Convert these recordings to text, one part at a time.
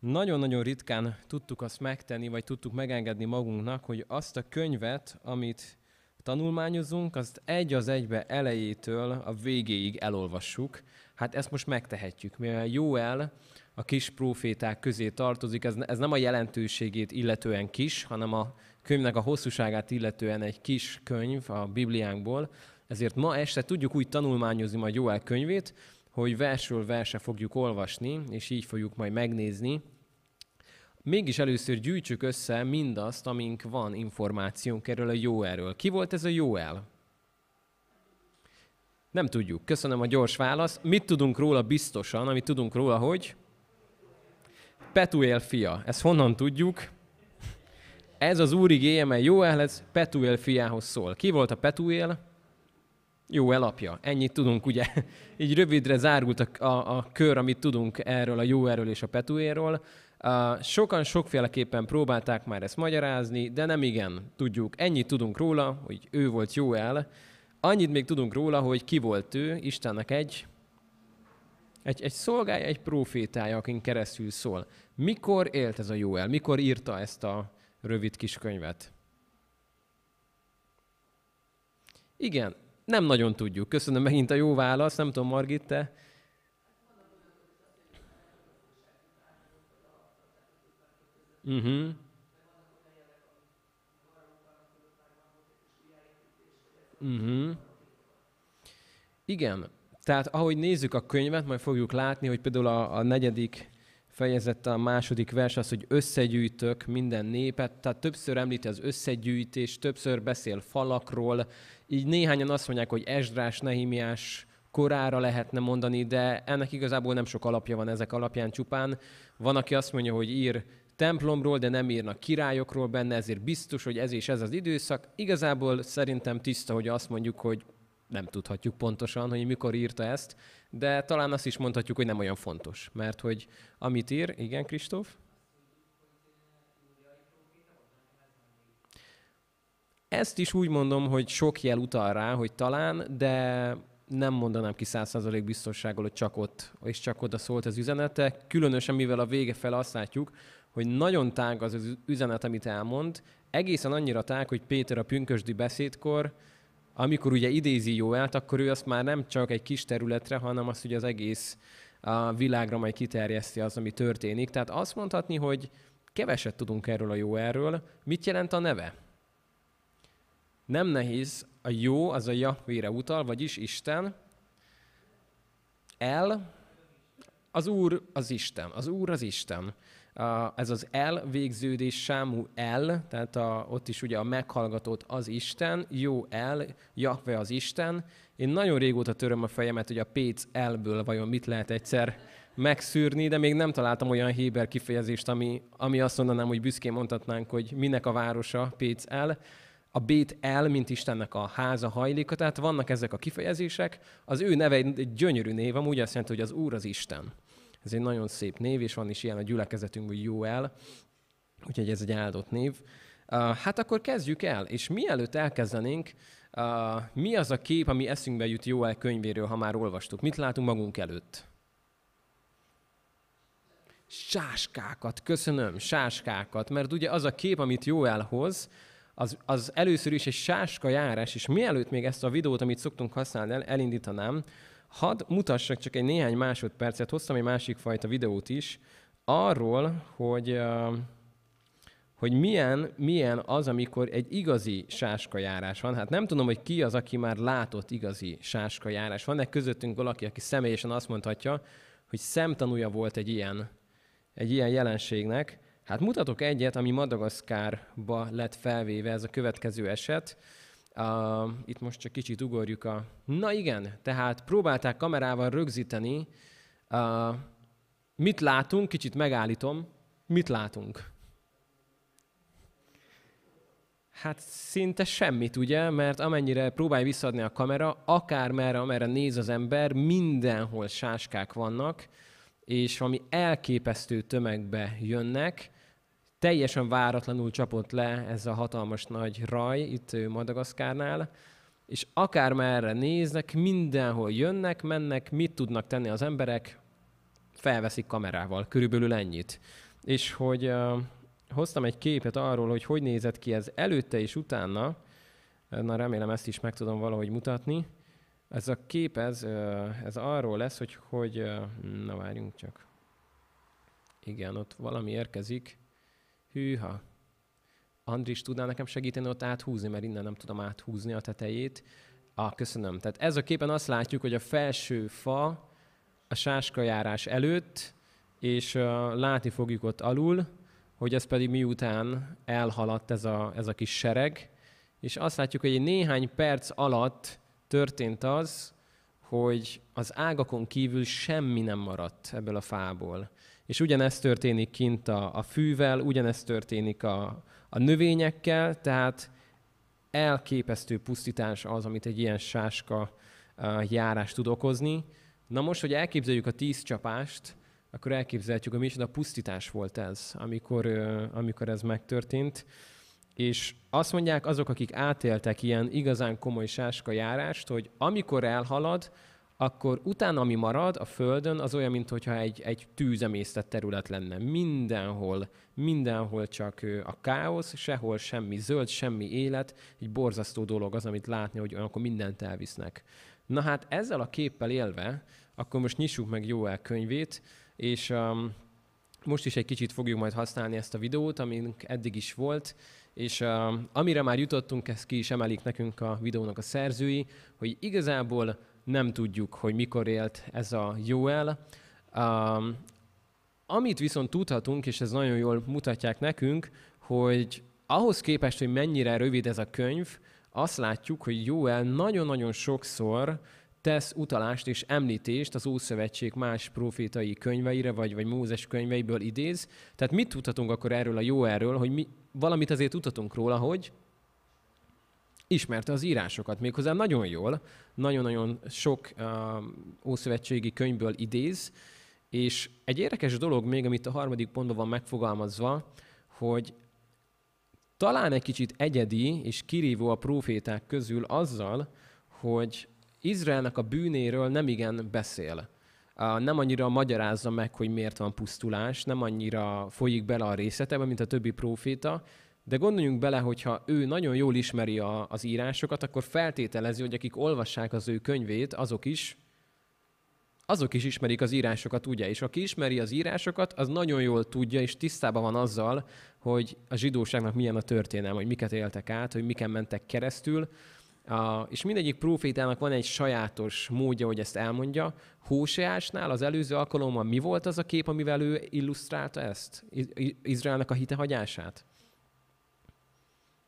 Nagyon-nagyon ritkán tudtuk azt megtenni, vagy tudtuk megengedni magunknak, hogy azt a könyvet, amit tanulmányozunk, azt egy az egybe elejétől a végéig elolvassuk. Hát ezt most megtehetjük, mivel Jóel a kis proféták közé tartozik, ez, ez nem a jelentőségét illetően kis, hanem a könyvnek a hosszúságát illetően egy kis könyv a Bibliánkból, ezért ma este tudjuk úgy tanulmányozni majd Jóel könyvét, hogy versről verse fogjuk olvasni, és így fogjuk majd megnézni. Mégis először gyűjtsük össze mindazt, amink van információnk erről a Jóelről. Ki volt ez a Jóel? Nem tudjuk. Köszönöm a gyors választ. Mit tudunk róla biztosan? Amit tudunk róla, hogy Petuel fia. Ezt honnan tudjuk? Ez az úr igéje, mely Jóel, ez Petuel fiához szól. Ki volt a Petuel? Jó elapja. Ennyit tudunk, ugye? Így rövidre zárult a, a, a kör, amit tudunk erről a jó erről és a Petuéről. Uh, sokan sokféleképpen próbálták már ezt magyarázni, de nem igen, tudjuk. Ennyit tudunk róla, hogy ő volt jó el. Annyit még tudunk róla, hogy ki volt ő, Istennek egy, egy, egy szolgája, egy profétája, akin keresztül szól. Mikor élt ez a jó el? Mikor írta ezt a rövid kis könyvet? Igen, nem nagyon tudjuk. Köszönöm megint a jó választ. Nem tudom, Margit, te? Uh-huh. Uh-huh. Igen. Tehát ahogy nézzük a könyvet, majd fogjuk látni, hogy például a, a negyedik fejezet, a második vers az, hogy összegyűjtök minden népet, tehát többször említi az összegyűjtés, többször beszél falakról, így néhányan azt mondják, hogy Esdrás, Nehimiás korára lehetne mondani, de ennek igazából nem sok alapja van ezek alapján csupán. Van, aki azt mondja, hogy ír templomról, de nem írnak királyokról benne, ezért biztos, hogy ez és ez az időszak. Igazából szerintem tiszta, hogy azt mondjuk, hogy nem tudhatjuk pontosan, hogy mikor írta ezt, de talán azt is mondhatjuk, hogy nem olyan fontos, mert hogy amit ír, igen, Kristóf? Ezt is úgy mondom, hogy sok jel utal rá, hogy talán, de nem mondanám ki százszerzalék biztonsággal, hogy csak ott, és csak oda szólt az üzenete, különösen mivel a vége fel azt látjuk, hogy nagyon tág az az üzenet, amit elmond, egészen annyira tág, hogy Péter a pünkösdi beszédkor, amikor ugye idézi Jóelt, akkor ő azt már nem csak egy kis területre, hanem azt ugye az egész a világra majd kiterjeszti az, ami történik. Tehát azt mondhatni, hogy keveset tudunk erről a jó erről. Mit jelent a neve? Nem nehéz, a jó az a Jahvére utal, vagyis Isten. El, az Úr az Isten. Az Úr az Isten. Ez az el végződés sámú el, tehát a, ott is ugye a meghallgatott az Isten, jó el, Jahve az Isten. Én nagyon régóta töröm a fejemet, hogy a Péc elből vajon mit lehet egyszer megszűrni, de még nem találtam olyan héber kifejezést, ami, ami azt mondanám, hogy büszkén mondhatnánk, hogy minek a városa Péc el a Bét El, mint Istennek a háza hajléka, tehát vannak ezek a kifejezések. Az ő neve egy gyönyörű név, amúgy azt jelenti, hogy az Úr az Isten. Ez egy nagyon szép név, és van is ilyen a gyülekezetünkben, hogy jó el, úgyhogy ez egy áldott név. Uh, hát akkor kezdjük el, és mielőtt elkezdenénk, uh, mi az a kép, ami eszünkbe jut Jóel könyvéről, ha már olvastuk? Mit látunk magunk előtt? Sáskákat, köszönöm, sáskákat, mert ugye az a kép, amit Jóel hoz, az, az először is egy sáska járás, és mielőtt még ezt a videót, amit szoktunk használni, el, elindítanám, hadd mutassak csak egy néhány másodpercet, hoztam egy másik fajta videót is, arról, hogy, hogy milyen, milyen az, amikor egy igazi sáskajárás van. Hát nem tudom, hogy ki az, aki már látott igazi sáskajárás. Van-e közöttünk valaki, aki személyesen azt mondhatja, hogy szemtanúja volt egy ilyen, egy ilyen jelenségnek, Hát mutatok egyet, ami Madagaszkárba lett felvéve, ez a következő eset. Uh, itt most csak kicsit ugorjuk a... Na igen, tehát próbálták kamerával rögzíteni. Uh, mit látunk? Kicsit megállítom. Mit látunk? Hát szinte semmit, ugye? Mert amennyire próbálj visszaadni a kamera, akár merre, amerre néz az ember, mindenhol sáskák vannak, és valami elképesztő tömegbe jönnek, teljesen váratlanul csapott le ez a hatalmas nagy raj itt Madagaszkárnál, és akár merre néznek, mindenhol jönnek, mennek, mit tudnak tenni az emberek, felveszik kamerával, körülbelül ennyit. és hogy uh, hoztam egy képet arról, hogy hogy nézett ki ez előtte és utána. Na remélem ezt is meg tudom valahogy mutatni. Ez a kép, ez, ez arról lesz, hogy, hogy na várjunk csak. Igen, ott valami érkezik. Hűha. Andris tudná nekem segíteni ott áthúzni, mert innen nem tudom áthúzni a tetejét. Ah, köszönöm. Tehát ez a képen azt látjuk, hogy a felső fa a sáskajárás előtt, és látni fogjuk ott alul, hogy ez pedig miután elhaladt ez a, ez a kis sereg, és azt látjuk, hogy egy néhány perc alatt történt az, hogy az ágakon kívül semmi nem maradt ebből a fából. És ugyanezt történik kint a, a fűvel, ugyanezt történik a, a növényekkel, tehát elképesztő pusztítás az, amit egy ilyen sáska járás tud okozni. Na most, hogy elképzeljük a tíz csapást, akkor elképzelhetjük, hogy micsoda pusztítás volt ez, amikor, amikor ez megtörtént. És azt mondják azok, akik átéltek ilyen igazán komoly sáska járást, hogy amikor elhalad, akkor utána, ami marad a Földön, az olyan, mintha egy, egy tűzemésztett terület lenne. Mindenhol, mindenhol csak a káosz, sehol semmi zöld, semmi élet. Egy borzasztó dolog az, amit látni, hogy akkor mindent elvisznek. Na hát ezzel a képpel élve, akkor most nyissuk meg Jóel könyvét, és um, most is egy kicsit fogjuk majd használni ezt a videót, amink eddig is volt, és um, amire már jutottunk, ezt ki is emelik nekünk a videónak a szerzői, hogy igazából nem tudjuk, hogy mikor élt ez a Joel. Um, amit viszont tudhatunk, és ez nagyon jól mutatják nekünk, hogy ahhoz képest, hogy mennyire rövid ez a könyv, azt látjuk, hogy Joel nagyon-nagyon sokszor tesz utalást és említést az Ószövetség más profétai könyveire, vagy, vagy Mózes könyveiből idéz. Tehát mit tudhatunk akkor erről a Joelről, hogy mi, valamit azért tudhatunk róla, hogy ismerte az írásokat, méghozzá nagyon jól, nagyon-nagyon sok uh, ószövetségi könyvből idéz, és egy érdekes dolog még, amit a harmadik pontban van megfogalmazva, hogy talán egy kicsit egyedi és kirívó a proféták közül azzal, hogy Izraelnek a bűnéről nem igen beszél. Nem annyira magyarázza meg, hogy miért van pusztulás, nem annyira folyik bele a részletebe, mint a többi proféta, de gondoljunk bele, hogyha ő nagyon jól ismeri a, az írásokat, akkor feltételezi, hogy akik olvassák az ő könyvét, azok is, azok is ismerik az írásokat, ugye? És aki ismeri az írásokat, az nagyon jól tudja, és tisztában van azzal, hogy a zsidóságnak milyen a történelme, hogy miket éltek át, hogy miken mentek keresztül. Uh, és mindegyik profétának van egy sajátos módja, hogy ezt elmondja. Hóseásnál az előző alkalommal mi volt az a kép, amivel ő illusztrálta ezt? Izraelnek a hitehagyását?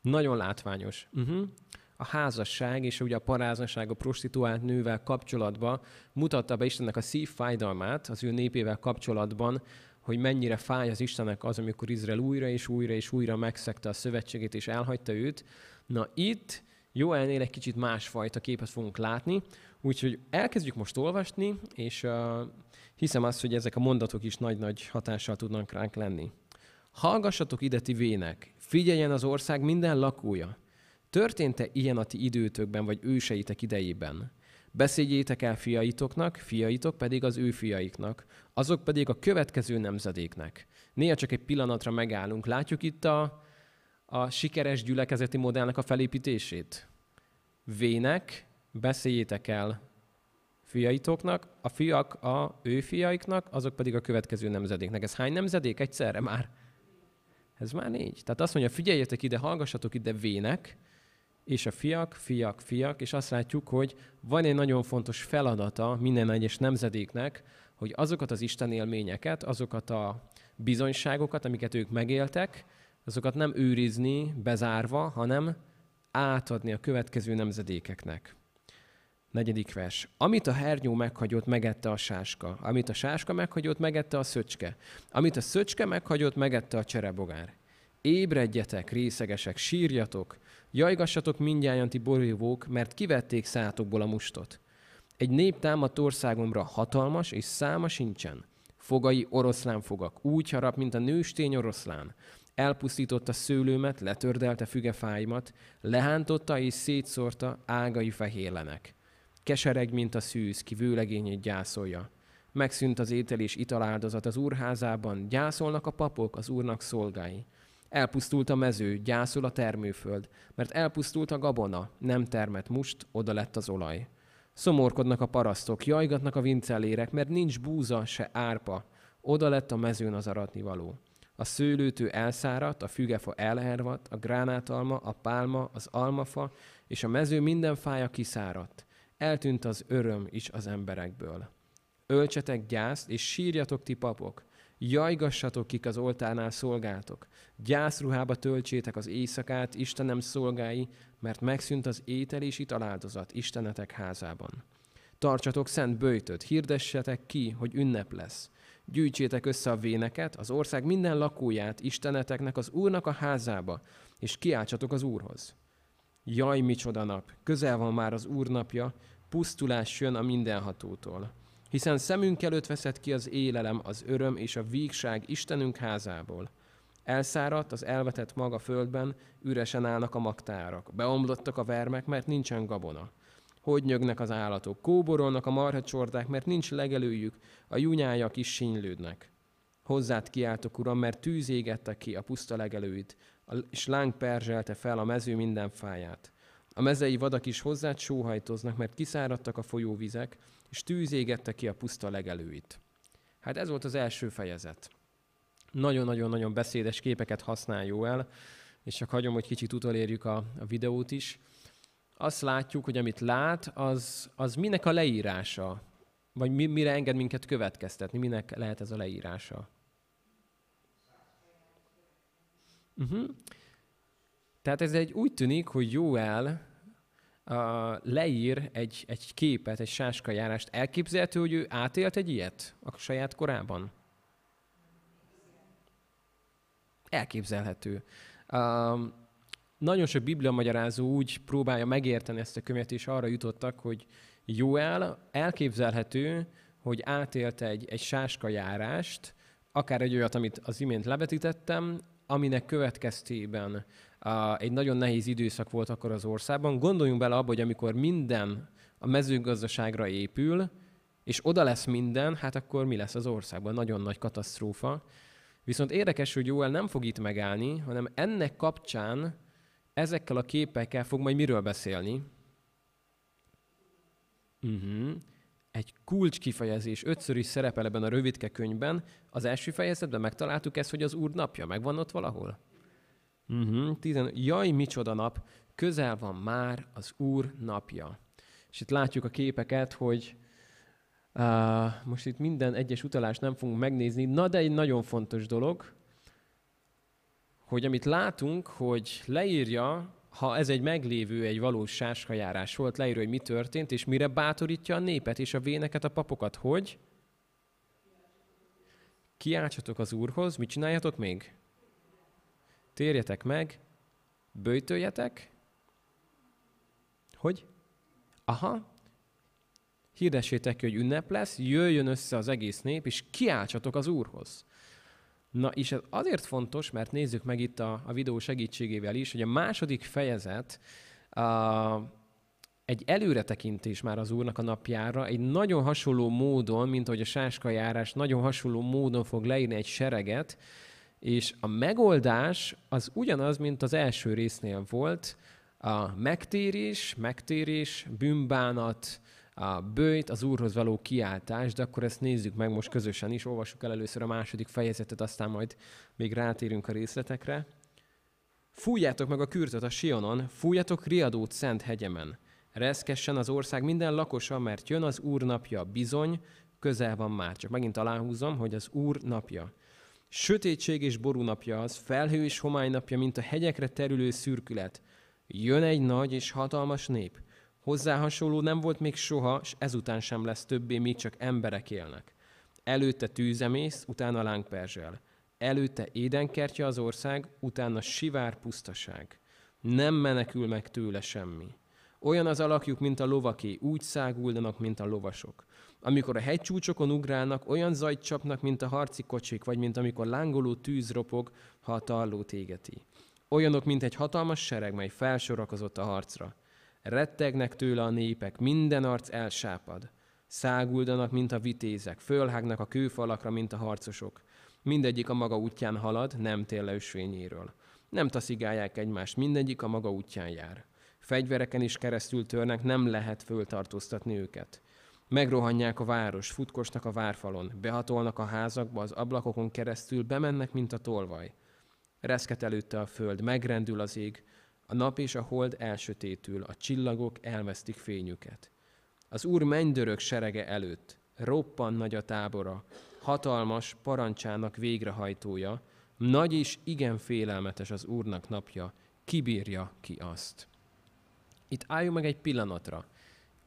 Nagyon látványos. Uh-huh. A házasság és ugye a paráznaság a prostituált nővel kapcsolatban mutatta be Istennek a szívfájdalmát az ő népével kapcsolatban, hogy mennyire fáj az Istennek az, amikor Izrael újra és újra és újra megszegte a szövetségét és elhagyta őt. Na itt jó elnél egy kicsit másfajta képet fogunk látni, úgyhogy elkezdjük most olvasni, és uh, hiszem azt, hogy ezek a mondatok is nagy-nagy hatással tudnak ránk lenni. Hallgassatok ide ti vének, figyeljen az ország minden lakója. Történt-e ilyen a ti időtökben, vagy őseitek idejében? Beszéljétek el fiaitoknak, fiaitok pedig az ő fiaiknak, azok pedig a következő nemzedéknek. Néha csak egy pillanatra megállunk. Látjuk itt a, a sikeres gyülekezeti modellnek a felépítését. Vének, beszéljétek el fiaitoknak, a fiak a ő fiaiknak, azok pedig a következő nemzedéknek. Ez hány nemzedék egyszerre már? Ez már négy. Tehát azt mondja, figyeljetek ide, hallgassatok ide vének, és a fiak, fiak, fiak, és azt látjuk, hogy van egy nagyon fontos feladata minden egyes nemzedéknek, hogy azokat az Isten élményeket, azokat a bizonyságokat, amiket ők megéltek, azokat nem őrizni bezárva, hanem átadni a következő nemzedékeknek. Negyedik vers. Amit a hernyó meghagyott, megette a sáska. Amit a sáska meghagyott, megette a szöcske. Amit a szöcske meghagyott, megette a cserebogár. Ébredjetek, részegesek, sírjatok, jajgassatok mindjárt ti borívók, mert kivették szátokból a mustot. Egy nép támadt országomra hatalmas, és száma sincsen. Fogai oroszlán fogak, úgy harap, mint a nőstény oroszlán. Elpusztította szőlőmet, letördelte fügefáimat, lehántotta és szétszórta ágai fehérlenek. Kesereg, mint a szűz, ki vőlegényét gyászolja. Megszűnt az étel és italáldozat az úrházában, gyászolnak a papok, az úrnak szolgái. Elpusztult a mező, gyászol a termőföld, mert elpusztult a gabona, nem termet must, oda lett az olaj. Szomorkodnak a parasztok, jajgatnak a vincellérek, mert nincs búza, se árpa. Oda lett a mezőn az aratnivaló. A szőlőtő elszáradt, a fügefa elhervadt, a gránátalma, a pálma, az almafa, és a mező minden fája kiszáradt. Eltűnt az öröm is az emberekből. Öltsetek gyászt, és sírjatok ti papok. Jajgassatok, kik az oltárnál szolgáltok. Gyászruhába töltsétek az éjszakát, Istenem szolgái, mert megszűnt az étel és italáldozat Istenetek házában. Tartsatok szent bőjtöt, hirdessetek ki, hogy ünnep lesz. Gyűjtsétek össze a véneket, az ország minden lakóját Isteneteknek az Úrnak a házába, és kiáltsatok az Úrhoz. Jaj, micsoda nap! Közel van már az Úr napja, pusztulás jön a mindenhatótól. Hiszen szemünk előtt veszett ki az élelem, az öröm és a vígság Istenünk házából. Elszáradt az elvetett maga földben, üresen állnak a magtárak. Beomlottak a vermek, mert nincsen gabona. Hogy nyögnek az állatok, kóborolnak a marhacsordák, mert nincs legelőjük, a junyájak is sínylődnek. Hozzád kiáltok, Uram, mert tűz égette ki a puszta legelőit, és láng perzselte fel a mező minden fáját. A mezei vadak is hozzád sóhajtoznak, mert kiszáradtak a folyóvizek, és tűz égette ki a puszta legelőit. Hát ez volt az első fejezet. Nagyon-nagyon-nagyon beszédes képeket használ el, és csak hagyom, hogy kicsit utolérjük a, a videót is. Azt látjuk, hogy amit lát, az, az minek a leírása? Vagy mi, mire enged minket következtetni? Minek lehet ez a leírása? Uh-huh. Tehát ez egy úgy tűnik, hogy Jóel uh, leír egy, egy képet, egy sáskajárást. Elképzelhető, hogy ő átélt egy ilyet a saját korában? Elképzelhető. Uh, nagyon sok biblia magyarázó úgy próbálja megérteni ezt a könyvet, és arra jutottak, hogy Joel elképzelhető, hogy átélte egy, egy sáskajárást, akár egy olyat, amit az imént levetítettem, aminek következtében uh, egy nagyon nehéz időszak volt akkor az országban. Gondoljunk bele abba, hogy amikor minden a mezőgazdaságra épül, és oda lesz minden, hát akkor mi lesz az országban? Nagyon nagy katasztrófa. Viszont érdekes, hogy Jóel nem fog itt megállni, hanem ennek kapcsán ezekkel a képekkel fog majd miről beszélni? Uh-huh. Egy kulcs kifejezés ötször is szerepel ebben a rövidke könyvben. Az első fejezetben megtaláltuk ezt, hogy az Úr napja. Megvan ott valahol? Uh-huh. Tizen... Jaj, micsoda nap! Közel van már az Úr napja. És itt látjuk a képeket, hogy uh, most itt minden egyes utalást nem fogunk megnézni, na de egy nagyon fontos dolog, hogy amit látunk, hogy leírja, ha ez egy meglévő, egy valós sáskajárás volt, leírja, hogy mi történt, és mire bátorítja a népet és a véneket, a papokat, hogy kiáltsatok az Úrhoz, mit csináljatok még? Térjetek meg, bőjtöljetek, hogy? Aha, hirdessétek hogy ünnep lesz, jöjjön össze az egész nép, és kiáltsatok az Úrhoz. Na, és ez azért fontos, mert nézzük meg itt a, a videó segítségével is, hogy a második fejezet a, egy előretekintés már az Úrnak a napjára, egy nagyon hasonló módon, mint ahogy a sáskajárás nagyon hasonló módon fog leírni egy sereget, és a megoldás az ugyanaz, mint az első résznél volt, a megtérés, megtérés, bűnbánat, a bőjt, az Úrhoz való kiáltás, de akkor ezt nézzük meg most közösen is, olvassuk el először a második fejezetet, aztán majd még rátérünk a részletekre. Fújjátok meg a kürtöt a Sionon, fújjátok riadót szent hegyemen. Reszkessen az ország minden lakosa, mert jön az Úr napja, bizony, közel van már. Csak megint aláhúzom, hogy az Úr napja. Sötétség és ború napja az, felhő és homály napja, mint a hegyekre terülő szürkület. Jön egy nagy és hatalmas nép, Hozzá hasonló nem volt még soha, és ezután sem lesz többé, még csak emberek élnek. Előtte tűzemész, utána lángperzsel. Előtte édenkertje az ország, utána sivár pusztaság. Nem menekül meg tőle semmi. Olyan az alakjuk, mint a lovaké, úgy száguldanak, mint a lovasok. Amikor a hegycsúcsokon ugrálnak, olyan zajt csapnak, mint a harci kocsik, vagy mint amikor lángoló tűz ropog, ha a tallót égeti. Olyanok, mint egy hatalmas sereg, mely felsorakozott a harcra. Rettegnek tőle a népek, minden arc elsápad. Száguldanak, mint a vitézek, fölhágnak a kőfalakra, mint a harcosok. Mindegyik a maga útján halad, nem tél le ösvényéről. Nem taszigálják egymást, mindegyik a maga útján jár. Fegyvereken is keresztül törnek, nem lehet föltartóztatni őket. Megrohanják a város, futkosnak a várfalon, behatolnak a házakba, az ablakokon keresztül, bemennek, mint a tolvaj. Reszket előtte a föld, megrendül az ég, a nap és a hold elsötétül, a csillagok elvesztik fényüket. Az Úr mennydörög serege előtt, roppan nagy a tábora, hatalmas parancsának végrehajtója, nagy és igen félelmetes az Úrnak napja, kibírja ki azt. Itt álljunk meg egy pillanatra.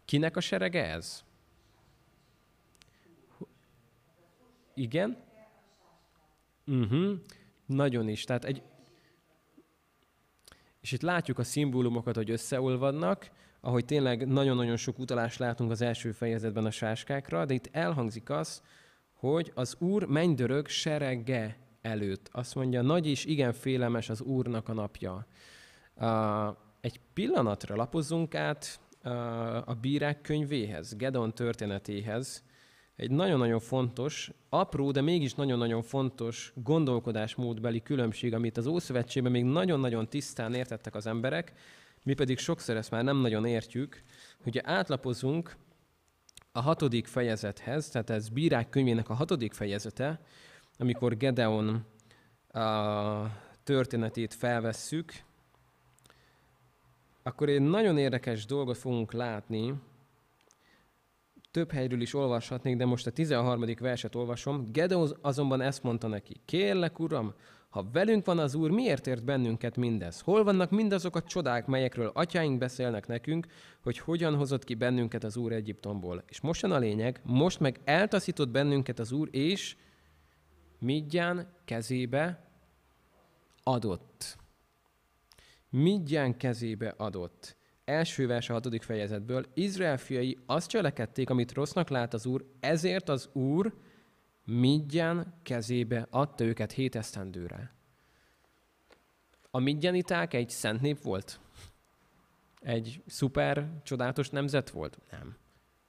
Kinek a serege ez? Igen? Uh-huh. Nagyon is. Tehát egy... És itt látjuk a szimbólumokat, hogy összeolvadnak, ahogy tényleg nagyon-nagyon sok utalást látunk az első fejezetben a sáskákra, de itt elhangzik az, hogy az Úr mennydörög serege előtt. Azt mondja, nagy és igen félemes az Úrnak a napja. Uh, egy pillanatra lapozzunk át uh, a bírák könyvéhez, Gedon történetéhez, egy nagyon-nagyon fontos, apró, de mégis nagyon-nagyon fontos gondolkodásmódbeli különbség, amit az Ószövetségben még nagyon-nagyon tisztán értettek az emberek, mi pedig sokszor ezt már nem nagyon értjük, hogy átlapozunk a hatodik fejezethez, tehát ez Bírák könyvének a hatodik fejezete, amikor Gedeon a történetét felvesszük, akkor egy nagyon érdekes dolgot fogunk látni, több helyről is olvashatnék, de most a 13. verset olvasom. Gedeon azonban ezt mondta neki, kérlek, uram, ha velünk van az Úr, miért ért bennünket mindez? Hol vannak mindazok a csodák, melyekről atyáink beszélnek nekünk, hogy hogyan hozott ki bennünket az Úr Egyiptomból? És most a lényeg, most meg eltaszított bennünket az Úr, és Midján kezébe adott. Midján kezébe adott első vers a hatodik fejezetből, Izrael fiai azt cselekedték, amit rossznak lát az Úr, ezért az Úr Midján kezébe adta őket hét esztendőre. A midjaniták egy szent nép volt? Egy szuper, csodálatos nemzet volt? Nem.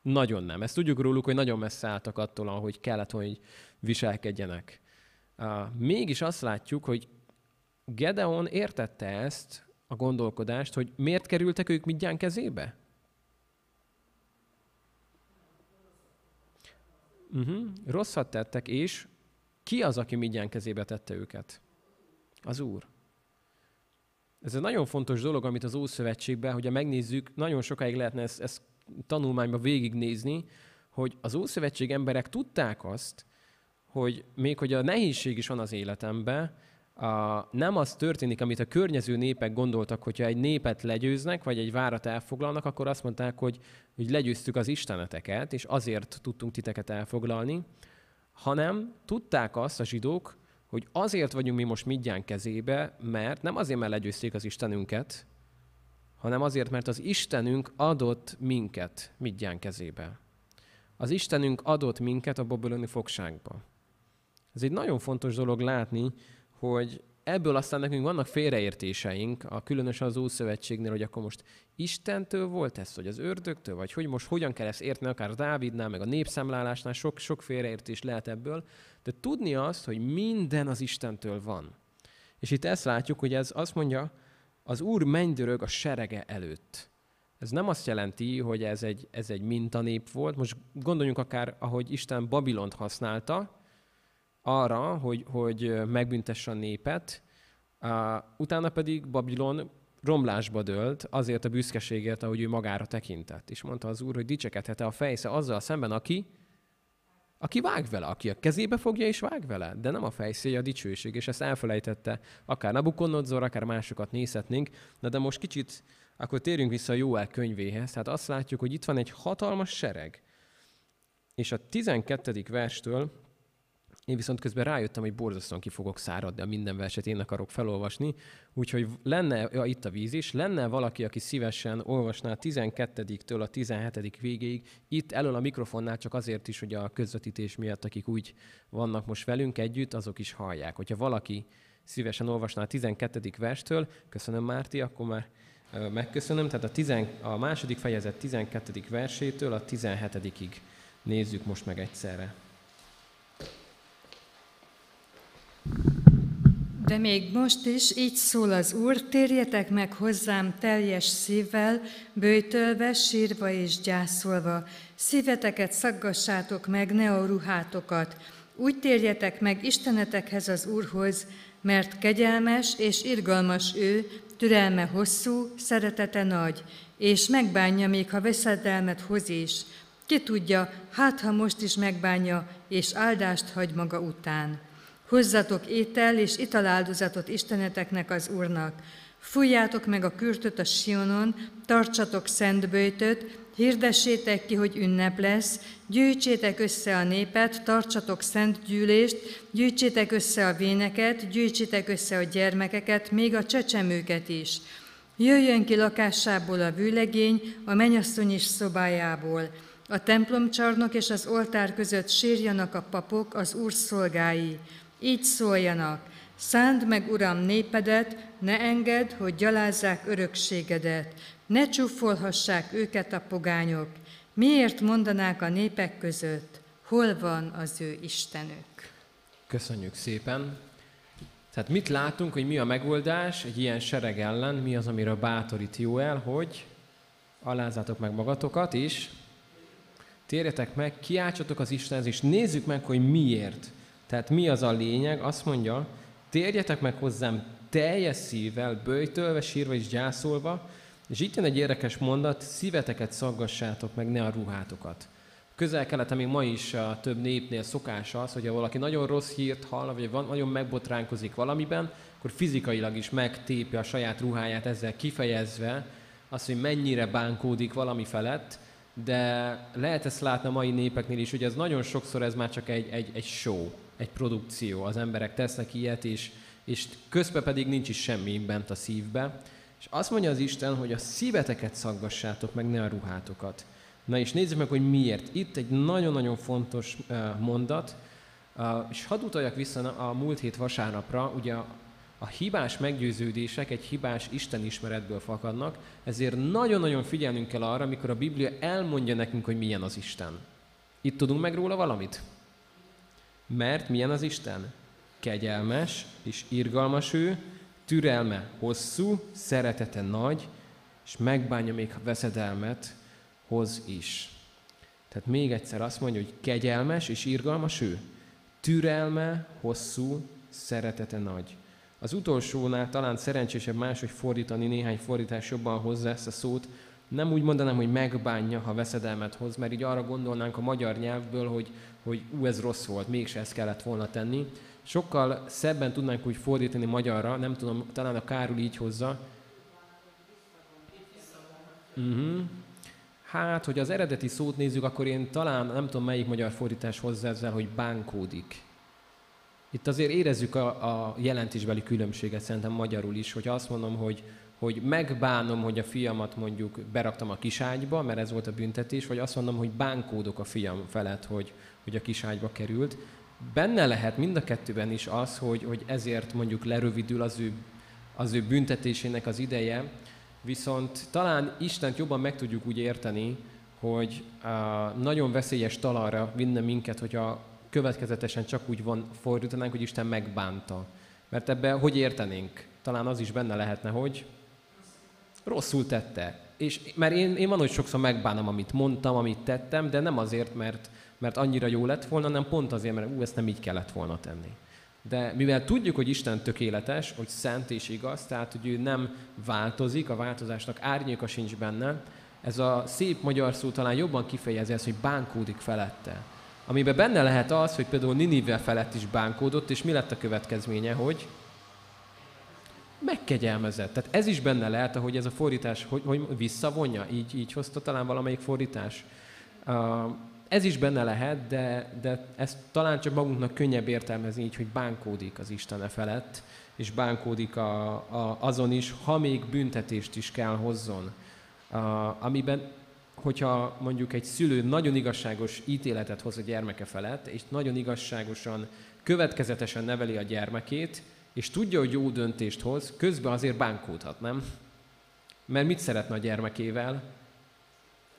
Nagyon nem. Ezt tudjuk róluk, hogy nagyon messze álltak attól, ahogy kellett, hogy viselkedjenek. Uh, mégis azt látjuk, hogy Gedeon értette ezt, a gondolkodást, hogy miért kerültek ők mindjárt kezébe? Uh-huh. Rosszat tettek, és ki az, aki mindjárt kezébe tette őket? Az Úr. Ez egy nagyon fontos dolog, amit az Ószövetségben, hogyha megnézzük, nagyon sokáig lehetne ezt, ezt tanulmányba végignézni, hogy az Ószövetség emberek tudták azt, hogy még hogy a nehézség is van az életemben, a, nem az történik, amit a környező népek gondoltak, hogyha egy népet legyőznek, vagy egy várat elfoglalnak, akkor azt mondták, hogy, hogy legyőztük az isteneteket, és azért tudtunk titeket elfoglalni, hanem tudták azt a zsidók, hogy azért vagyunk mi most Midján kezébe, mert nem azért, mert legyőzték az Istenünket, hanem azért, mert az Istenünk adott minket Midján kezébe. Az Istenünk adott minket a babiloni fogságba. Ez egy nagyon fontos dolog látni, hogy ebből aztán nekünk vannak félreértéseink, a különösen az Ószövetségnél, hogy akkor most Istentől volt ez, vagy az ördögtől, vagy hogy most hogyan kell ezt érteni, akár Dávidnál, meg a népszámlálásnál, sok, sok félreértés lehet ebből, de tudni azt, hogy minden az Istentől van. És itt ezt látjuk, hogy ez azt mondja, az Úr mennydörög a serege előtt. Ez nem azt jelenti, hogy ez egy, ez egy mintanép volt. Most gondoljunk akár, ahogy Isten Babilont használta, arra, hogy, hogy megbüntesse a népet, utána pedig Babilon romlásba dölt azért a büszkeségért, ahogy ő magára tekintett. És mondta az úr, hogy dicsekedhet-e a fejsze azzal szemben, aki, aki vág vele, aki a kezébe fogja és vág vele, de nem a fejszéje a dicsőség, és ezt elfelejtette, akár Nabukodnozor, akár másokat nézhetnénk, na de most kicsit, akkor térjünk vissza a Jóel könyvéhez, tehát azt látjuk, hogy itt van egy hatalmas sereg, és a 12. verstől én viszont közben rájöttem, hogy borzasztóan ki fogok száradni, a minden verset én akarok felolvasni, úgyhogy lenne, ja, itt a víz is, lenne valaki, aki szívesen olvasná a 12-től a 17. végéig, itt elől a mikrofonnál csak azért is, hogy a közvetítés miatt, akik úgy vannak most velünk együtt, azok is hallják. Hogyha valaki szívesen olvasná a 12. verstől, köszönöm Márti, akkor már megköszönöm, tehát a, tizen, a második fejezet 12. versétől a 17-ig nézzük most meg egyszerre. De még most is így szól az Úr, térjetek meg hozzám teljes szívvel, bőjtölve, sírva és gyászolva. Szíveteket szaggassátok meg, ne a ruhátokat. Úgy térjetek meg Istenetekhez az Úrhoz, mert kegyelmes és irgalmas ő, türelme hosszú, szeretete nagy, és megbánja még, ha veszedelmet hoz is. Ki tudja, hát ha most is megbánja, és áldást hagy maga után. Hozzatok étel és italáldozatot Isteneteknek az Úrnak. Fújjátok meg a kürtöt a Sionon, tartsatok szentbőjtöt, hirdessétek ki, hogy ünnep lesz, gyűjtsétek össze a népet, tartsatok szent gyűlést, gyűjtsétek össze a véneket, gyűjtsétek össze a gyermekeket, még a csecsemőket is. Jöjjön ki lakásából a vőlegény, a menyasszony is szobájából. A templomcsarnok és az oltár között sírjanak a papok, az úr szolgái. Így szóljanak, szánd meg, Uram, népedet, ne engedd, hogy gyalázzák örökségedet, ne csúfolhassák őket a pogányok. Miért mondanák a népek között, hol van az ő Istenük? Köszönjük szépen. Tehát mit látunk, hogy mi a megoldás egy ilyen sereg ellen, mi az, amire bátorít el, hogy alázátok meg magatokat is, térjetek meg, kiáltsatok az Istenhez, és nézzük meg, hogy miért. Tehát mi az a lényeg? Azt mondja, térjetek meg hozzám teljes szívvel, bőjtölve, sírva és gyászolva, és itt jön egy érdekes mondat, szíveteket szaggassátok meg, ne a ruhátokat. Közel-keleten még ma is a több népnél szokás az, hogy ha valaki nagyon rossz hírt hall, vagy van, nagyon megbotránkozik valamiben, akkor fizikailag is megtépi a saját ruháját ezzel kifejezve azt, hogy mennyire bánkódik valami felett, de lehet ezt látni a mai népeknél is, hogy ez nagyon sokszor ez már csak egy, egy, egy show, egy produkció. Az emberek tesznek ilyet, és, és közben pedig nincs is semmi bent a szívbe. És azt mondja az Isten, hogy a szíveteket szaggassátok meg, ne a ruhátokat. Na és nézzük meg, hogy miért. Itt egy nagyon-nagyon fontos mondat, és hadd utaljak vissza a múlt hét vasárnapra, ugye a hibás meggyőződések egy hibás Isten ismeretből fakadnak, ezért nagyon-nagyon figyelnünk kell arra, amikor a Biblia elmondja nekünk, hogy milyen az Isten. Itt tudunk meg róla valamit? Mert milyen az Isten? Kegyelmes és irgalmas ő, türelme hosszú, szeretete nagy, és megbánja még a veszedelmet hoz is. Tehát még egyszer azt mondja, hogy kegyelmes és irgalmas ő, türelme hosszú, szeretete nagy. Az utolsónál talán szerencsésebb máshogy fordítani, néhány fordítás jobban hozzá ezt a szót. Nem úgy mondanám, hogy megbánja, ha veszedelmet hoz, mert így arra gondolnánk a magyar nyelvből, hogy, hogy ú, ez rossz volt, mégse ezt kellett volna tenni. Sokkal szebben tudnánk úgy fordítani magyarra, nem tudom, talán a Kárul így hozza. Uh-huh. Hát, hogy az eredeti szót nézzük, akkor én talán nem tudom melyik magyar fordítás hozzá ezzel, hogy bánkódik. Itt azért érezzük a, a jelentésbeli különbséget szerintem magyarul is, hogy azt mondom, hogy, hogy megbánom, hogy a fiamat mondjuk beraktam a kiságyba, mert ez volt a büntetés, vagy azt mondom, hogy bánkódok a fiam felett, hogy, hogy a kiságyba került. Benne lehet mind a kettőben is az, hogy, hogy ezért mondjuk lerövidül az ő, az ő büntetésének az ideje, viszont talán Istent jobban meg tudjuk úgy érteni, hogy uh, nagyon veszélyes talajra vinne minket, hogyha következetesen csak úgy van fordítanánk, hogy Isten megbánta. Mert ebbe hogy értenénk? Talán az is benne lehetne, hogy rosszul tette. És, mert én, én van, hogy sokszor megbánom, amit mondtam, amit tettem, de nem azért, mert, mert annyira jó lett volna, hanem pont azért, mert ú, ezt nem így kellett volna tenni. De mivel tudjuk, hogy Isten tökéletes, hogy szent és igaz, tehát hogy ő nem változik, a változásnak árnyéka sincs benne, ez a szép magyar szó talán jobban kifejezi ezt, hogy bánkódik felette amiben benne lehet az, hogy például Ninive felett is bánkódott, és mi lett a következménye, hogy megkegyelmezett. Tehát ez is benne lehet, ahogy ez a fordítás, hogy, hogy visszavonja, így, így hozta talán valamelyik fordítás. Uh, ez is benne lehet, de, de ezt talán csak magunknak könnyebb értelmezni így, hogy bánkódik az Istene felett, és bánkódik a, a, azon is, ha még büntetést is kell hozzon. Uh, amiben hogyha mondjuk egy szülő nagyon igazságos ítéletet hoz a gyermeke felett, és nagyon igazságosan, következetesen neveli a gyermekét, és tudja, hogy jó döntést hoz, közben azért bánkódhat, nem? Mert mit szeretne a gyermekével?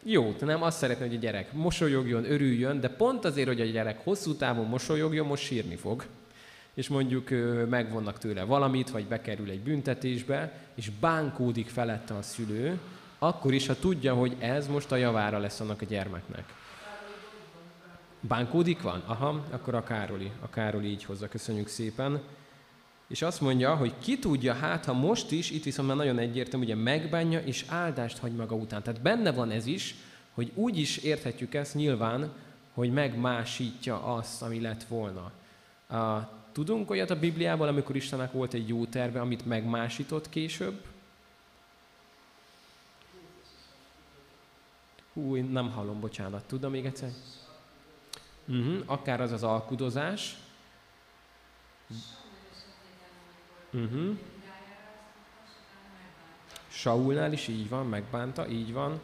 jót, nem azt szeretné, hogy a gyerek mosolyogjon, örüljön, de pont azért, hogy a gyerek hosszú távon mosolyogjon, most sírni fog. És mondjuk megvonnak tőle valamit, vagy bekerül egy büntetésbe, és bánkódik felette a szülő, akkor is, ha tudja, hogy ez most a javára lesz annak a gyermeknek. Bánkódik van? Aha, akkor a Károli. A Károli így hozza, köszönjük szépen. És azt mondja, hogy ki tudja, hát ha most is, itt viszont már nagyon egyértelmű, ugye megbánja és áldást hagy maga után. Tehát benne van ez is, hogy úgy is érthetjük ezt nyilván, hogy megmásítja azt, ami lett volna. A, tudunk olyat a Bibliában, amikor Istennek volt egy jó terve, amit megmásított később? Hú, én nem hallom, bocsánat. Tudom még egyszer? Uh-huh. Akár az az alkudozás. Uh-huh. Saulnál is így van, megbánta, így van.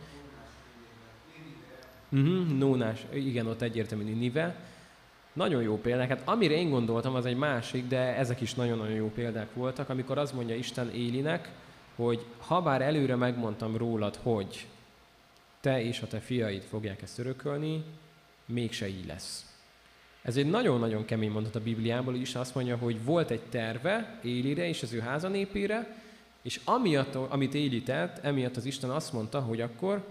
Uh-huh. Nónás, igen, ott egyértelmű Nive. Nagyon jó példák. Hát amire én gondoltam, az egy másik, de ezek is nagyon-nagyon jó példák voltak, amikor azt mondja Isten Élinek, hogy ha bár előre megmondtam rólad, hogy te és a te fiaid fogják ezt örökölni, mégse így lesz. Ez egy nagyon-nagyon kemény mondat a Bibliából is, azt mondja, hogy volt egy terve Élire és az ő háza népére, és amiatt, amit Éli tett, emiatt az Isten azt mondta, hogy akkor,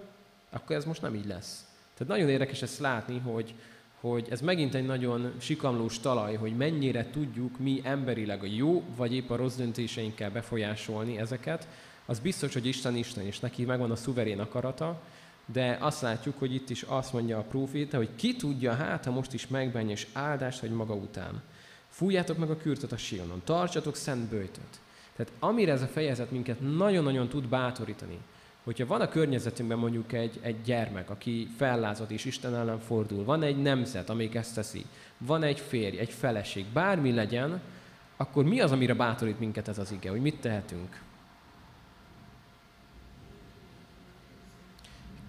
akkor ez most nem így lesz. Tehát nagyon érdekes ezt látni, hogy, hogy ez megint egy nagyon sikamlós talaj, hogy mennyire tudjuk mi emberileg a jó, vagy épp a rossz döntéseinkkel befolyásolni ezeket. Az biztos, hogy Isten Isten, és neki megvan a szuverén akarata, de azt látjuk, hogy itt is azt mondja a próféta, hogy ki tudja, hát ha most is megbenj és áldást, hogy maga után. Fújjátok meg a kürtöt a síonon, tartsatok szent bőjtöt. Tehát amire ez a fejezet minket nagyon-nagyon tud bátorítani, hogyha van a környezetünkben mondjuk egy, egy gyermek, aki fellázad és Isten ellen fordul, van egy nemzet, amelyik ezt teszi, van egy férj, egy feleség, bármi legyen, akkor mi az, amire bátorít minket ez az ige, hogy mit tehetünk?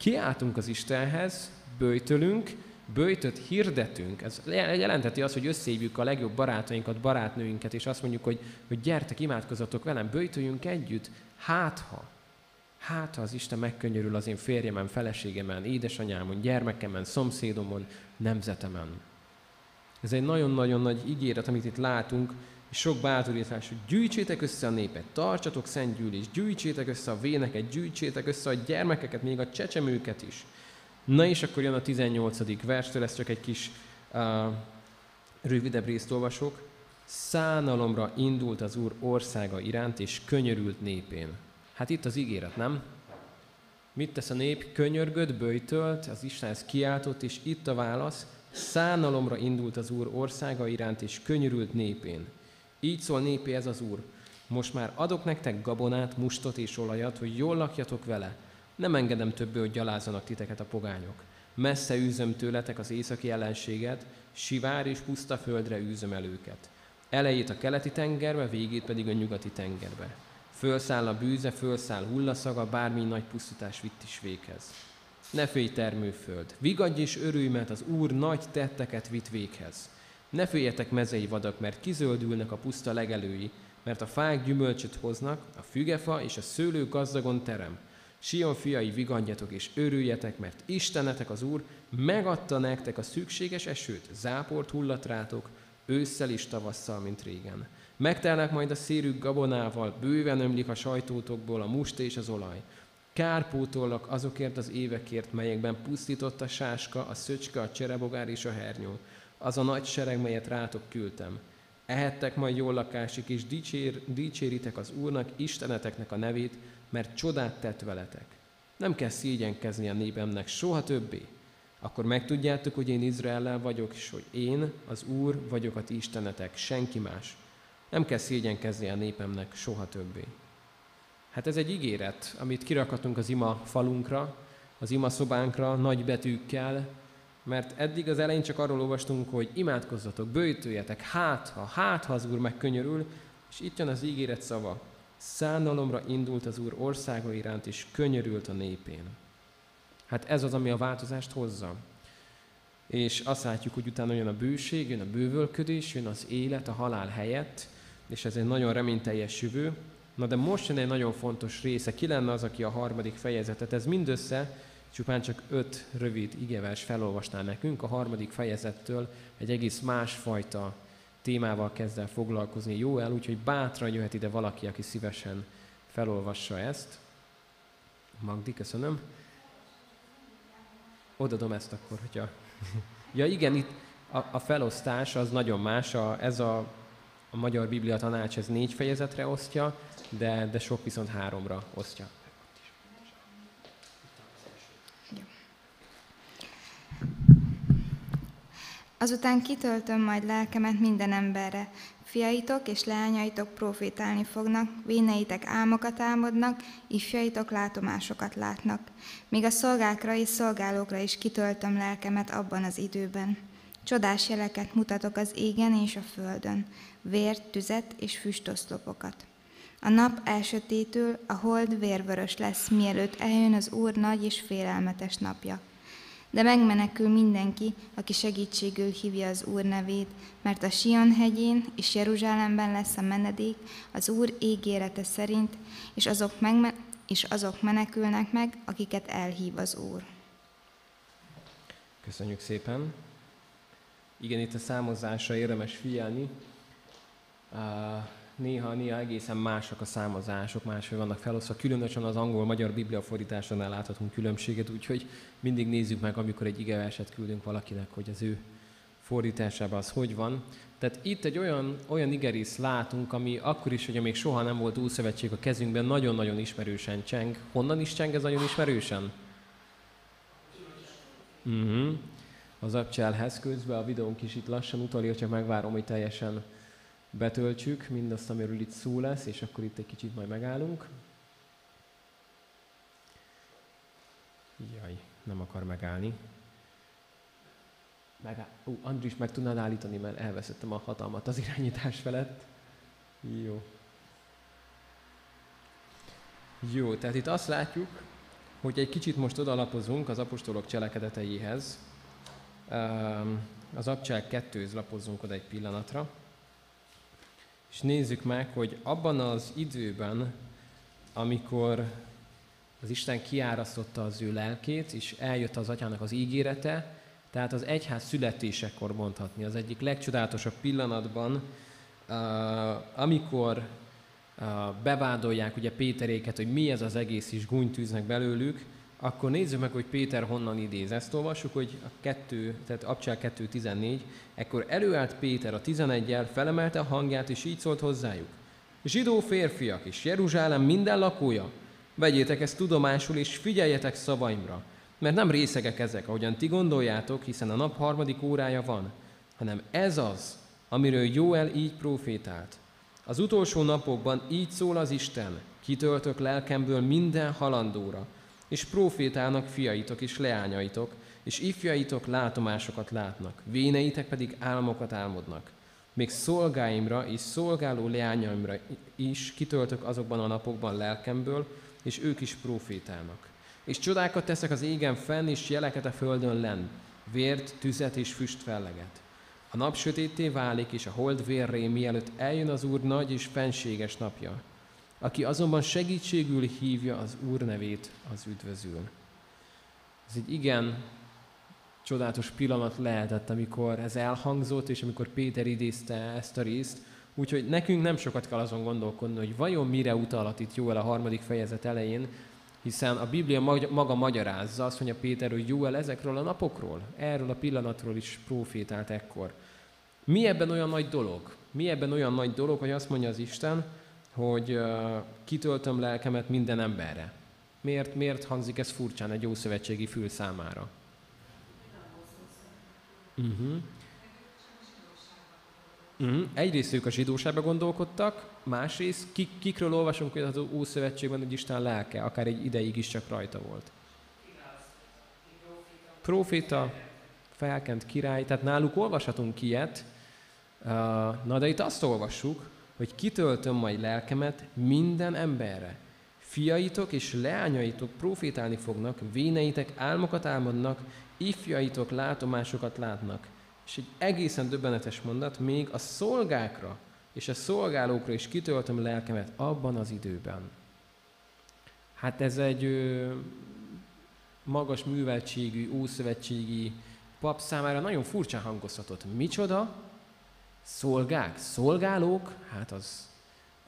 Kiáltunk az Istenhez, bőjtölünk, bőjtöt hirdetünk. Ez jelenteti azt, hogy összehívjuk a legjobb barátainkat, barátnőinket, és azt mondjuk, hogy, hogy gyertek, imádkozatok velem, bőjtöljünk együtt. Hát ha, hát ha az Isten megkönnyörül az én férjemen, feleségemen, édesanyámon, gyermekemen, szomszédomon, nemzetemen. Ez egy nagyon-nagyon nagy ígéret, amit itt látunk, és sok bátorítás, hogy gyűjtsétek össze a népet, tartsatok szent gyűjtsétek össze a véneket, gyűjtsétek össze a gyermekeket, még a csecsemőket is. Na és akkor jön a 18. verstől, ez csak egy kis uh, rövidebb részt olvasok. Szánalomra indult az Úr országa iránt, és könyörült népén. Hát itt az ígéret, nem? Mit tesz a nép? Könyörgött, böjtölt, az Istenhez kiáltott, és itt a válasz. Szánalomra indult az Úr országa iránt, és könyörült népén. Így szól népé ez az Úr. Most már adok nektek gabonát, mustot és olajat, hogy jól lakjatok vele. Nem engedem többé, hogy gyalázzanak titeket a pogányok. Messze űzöm tőletek az északi ellenséget, sivár és puszta földre űzöm el őket. Elejét a keleti tengerbe, végét pedig a nyugati tengerbe. Fölszáll a bűze, fölszáll hullaszaga, bármi nagy pusztítás vitt is véghez. Ne félj termőföld, vigadj és örülj, mert az Úr nagy tetteket vitt véghez. Ne féljetek mezei vadak, mert kizöldülnek a puszta legelői, mert a fák gyümölcsöt hoznak, a fügefa és a szőlő gazdagon terem. Sion fiai, vigandjatok és örüljetek, mert Istenetek az Úr megadta nektek a szükséges esőt, záport hullat rátok, ősszel és tavasszal, mint régen. Megtelnek majd a szérük gabonával, bőven ömlik a sajtótokból a must és az olaj. Kárpótollak azokért az évekért, melyekben pusztított a sáska, a szöcske, a cserebogár és a hernyó az a nagy sereg, melyet rátok küldtem. Ehettek majd jól lakásig, és dicsér, dicséritek az Úrnak, Isteneteknek a nevét, mert csodát tett veletek. Nem kell szégyenkezni a népemnek soha többé. Akkor megtudjátok, hogy én Izraellel vagyok, és hogy én, az Úr, vagyok a ti istenetek, senki más. Nem kell szégyenkezni a népemnek soha többé. Hát ez egy ígéret, amit kirakatunk az ima falunkra, az ima szobánkra, nagy betűkkel, mert eddig az elején csak arról olvastunk, hogy imádkozzatok, bőjtőjetek, hát ha, hát ha az Úr megkönyörül, és itt jön az ígéret szava. Szánalomra indult az Úr országa iránt, és könyörült a népén. Hát ez az, ami a változást hozza. És azt látjuk, hogy utána jön a bőség, jön a bővölködés, jön az élet a halál helyett, és ez egy nagyon reményteljes jövő. Na de most jön egy nagyon fontos része. Ki lenne az, aki a harmadik fejezetet? Ez mindössze csupán csak öt rövid igevers felolvasnál nekünk, a harmadik fejezettől egy egész másfajta témával kezd el foglalkozni Jóel, úgyhogy bátran jöhet ide valaki, aki szívesen felolvassa ezt. Magdi, köszönöm. Odadom ezt akkor, hogyha... ja igen, itt a, a felosztás az nagyon más. A, ez a, a Magyar Biblia Tanács ez négy fejezetre osztja, de, de sok viszont háromra osztja. Azután kitöltöm majd lelkemet minden emberre. Fiaitok és leányaitok profétálni fognak, véneitek álmokat álmodnak, ifjaitok látomásokat látnak. Míg a szolgákra és szolgálókra is kitöltöm lelkemet abban az időben. Csodás jeleket mutatok az égen és a földön, vért, tüzet és füstoszlopokat. A nap elsötétül, a hold vérvörös lesz, mielőtt eljön az Úr nagy és félelmetes napja – de megmenekül mindenki, aki segítségül hívja az Úr nevét, mert a Sion hegyén és Jeruzsálemben lesz a menedék az Úr ígérete szerint, és azok, megme- és azok menekülnek meg, akiket elhív az Úr. Köszönjük szépen! Igen, itt a számozásra érdemes figyelni. Néha, néha egészen másak a számozások, máshogy vannak felosztva. Különösen az angol-magyar biblia fordításánál láthatunk különbséget, úgyhogy mindig nézzük meg, amikor egy igeverset küldünk valakinek, hogy az ő fordításában az hogy van. Tehát itt egy olyan, olyan igerész látunk, ami akkor is, hogy még soha nem volt Újszövetség a kezünkben, nagyon-nagyon ismerősen cseng. Honnan is cseng ez nagyon ismerősen? Uh-huh. Az abcselhez közben a videónk is itt lassan utalja, csak megvárom, hogy teljesen betöltsük mindazt, amiről itt szó lesz, és akkor itt egy kicsit majd megállunk. Jaj, nem akar megállni. Megáll... Ú, Andris, meg tudnád állítani, mert elveszettem a hatalmat az irányítás felett. Jó. Jó, tehát itt azt látjuk, hogy egy kicsit most odalapozunk az apostolok cselekedeteihez. Az abcsák kettőz lapozzunk oda egy pillanatra és nézzük meg, hogy abban az időben, amikor az Isten kiárasztotta az ő lelkét, és eljött az atyának az ígérete, tehát az egyház születésekor mondhatni, az egyik legcsodálatosabb pillanatban, amikor bevádolják ugye Péteréket, hogy mi ez az egész, is gúnytűznek belőlük, akkor nézzük meg, hogy Péter honnan idéz. Ezt olvassuk, hogy a 2, tehát Abcsál 2.14, ekkor előállt Péter a 11-jel, felemelte a hangját, és így szólt hozzájuk. Zsidó férfiak és Jeruzsálem minden lakója, vegyétek ezt tudomásul, és figyeljetek szavaimra, mert nem részegek ezek, ahogyan ti gondoljátok, hiszen a nap harmadik órája van, hanem ez az, amiről Jóel így profétált. Az utolsó napokban így szól az Isten, kitöltök lelkemből minden halandóra, és profétálnak fiaitok és leányaitok, és ifjaitok látomásokat látnak, véneitek pedig álmokat álmodnak. Még szolgáimra és szolgáló leányaimra is kitöltök azokban a napokban lelkemből, és ők is profétálnak. És csodákat teszek az égen fenn, és jeleket a földön lenn, vért, tüzet és füst felleget. A nap sötétté válik, és a hold vérré, mielőtt eljön az Úr nagy és fenséges napja. Aki azonban segítségül hívja az Úr nevét, az üdvözül. Ez egy igen csodálatos pillanat lehetett, amikor ez elhangzott, és amikor Péter idézte ezt a részt. Úgyhogy nekünk nem sokat kell azon gondolkodni, hogy vajon mire utalat itt Jóel a harmadik fejezet elején, hiszen a Biblia maga magyarázza, azt mondja Péter, hogy Jóel ezekről a napokról, erről a pillanatról is profétált ekkor. Mi ebben olyan nagy dolog? Mi ebben olyan nagy dolog, hogy azt mondja az Isten, hogy kitöltöm lelkemet minden emberre. Miért, miért hangzik ez furcsán egy ószövetségi fül számára? Uh-huh. Uh-huh. Egyrészt ők a zsidóságba gondolkodtak, másrészt kik, kikről olvasunk hogy az Ószövetségben, hogy Isten lelke, akár egy ideig is csak rajta volt. Proféta, felkent király, tehát náluk olvashatunk ilyet, na de itt azt olvassuk, hogy kitöltöm majd lelkemet minden emberre. Fiaitok és leányaitok profétálni fognak, véneitek álmokat álmodnak, ifjaitok látomásokat látnak. És egy egészen döbbenetes mondat, még a szolgákra és a szolgálókra is kitöltöm lelkemet abban az időben. Hát ez egy, magas műveltségű, ószövetségi pap számára nagyon furcsán hangozhatott. Micsoda? Szolgák? Szolgálók? Hát az...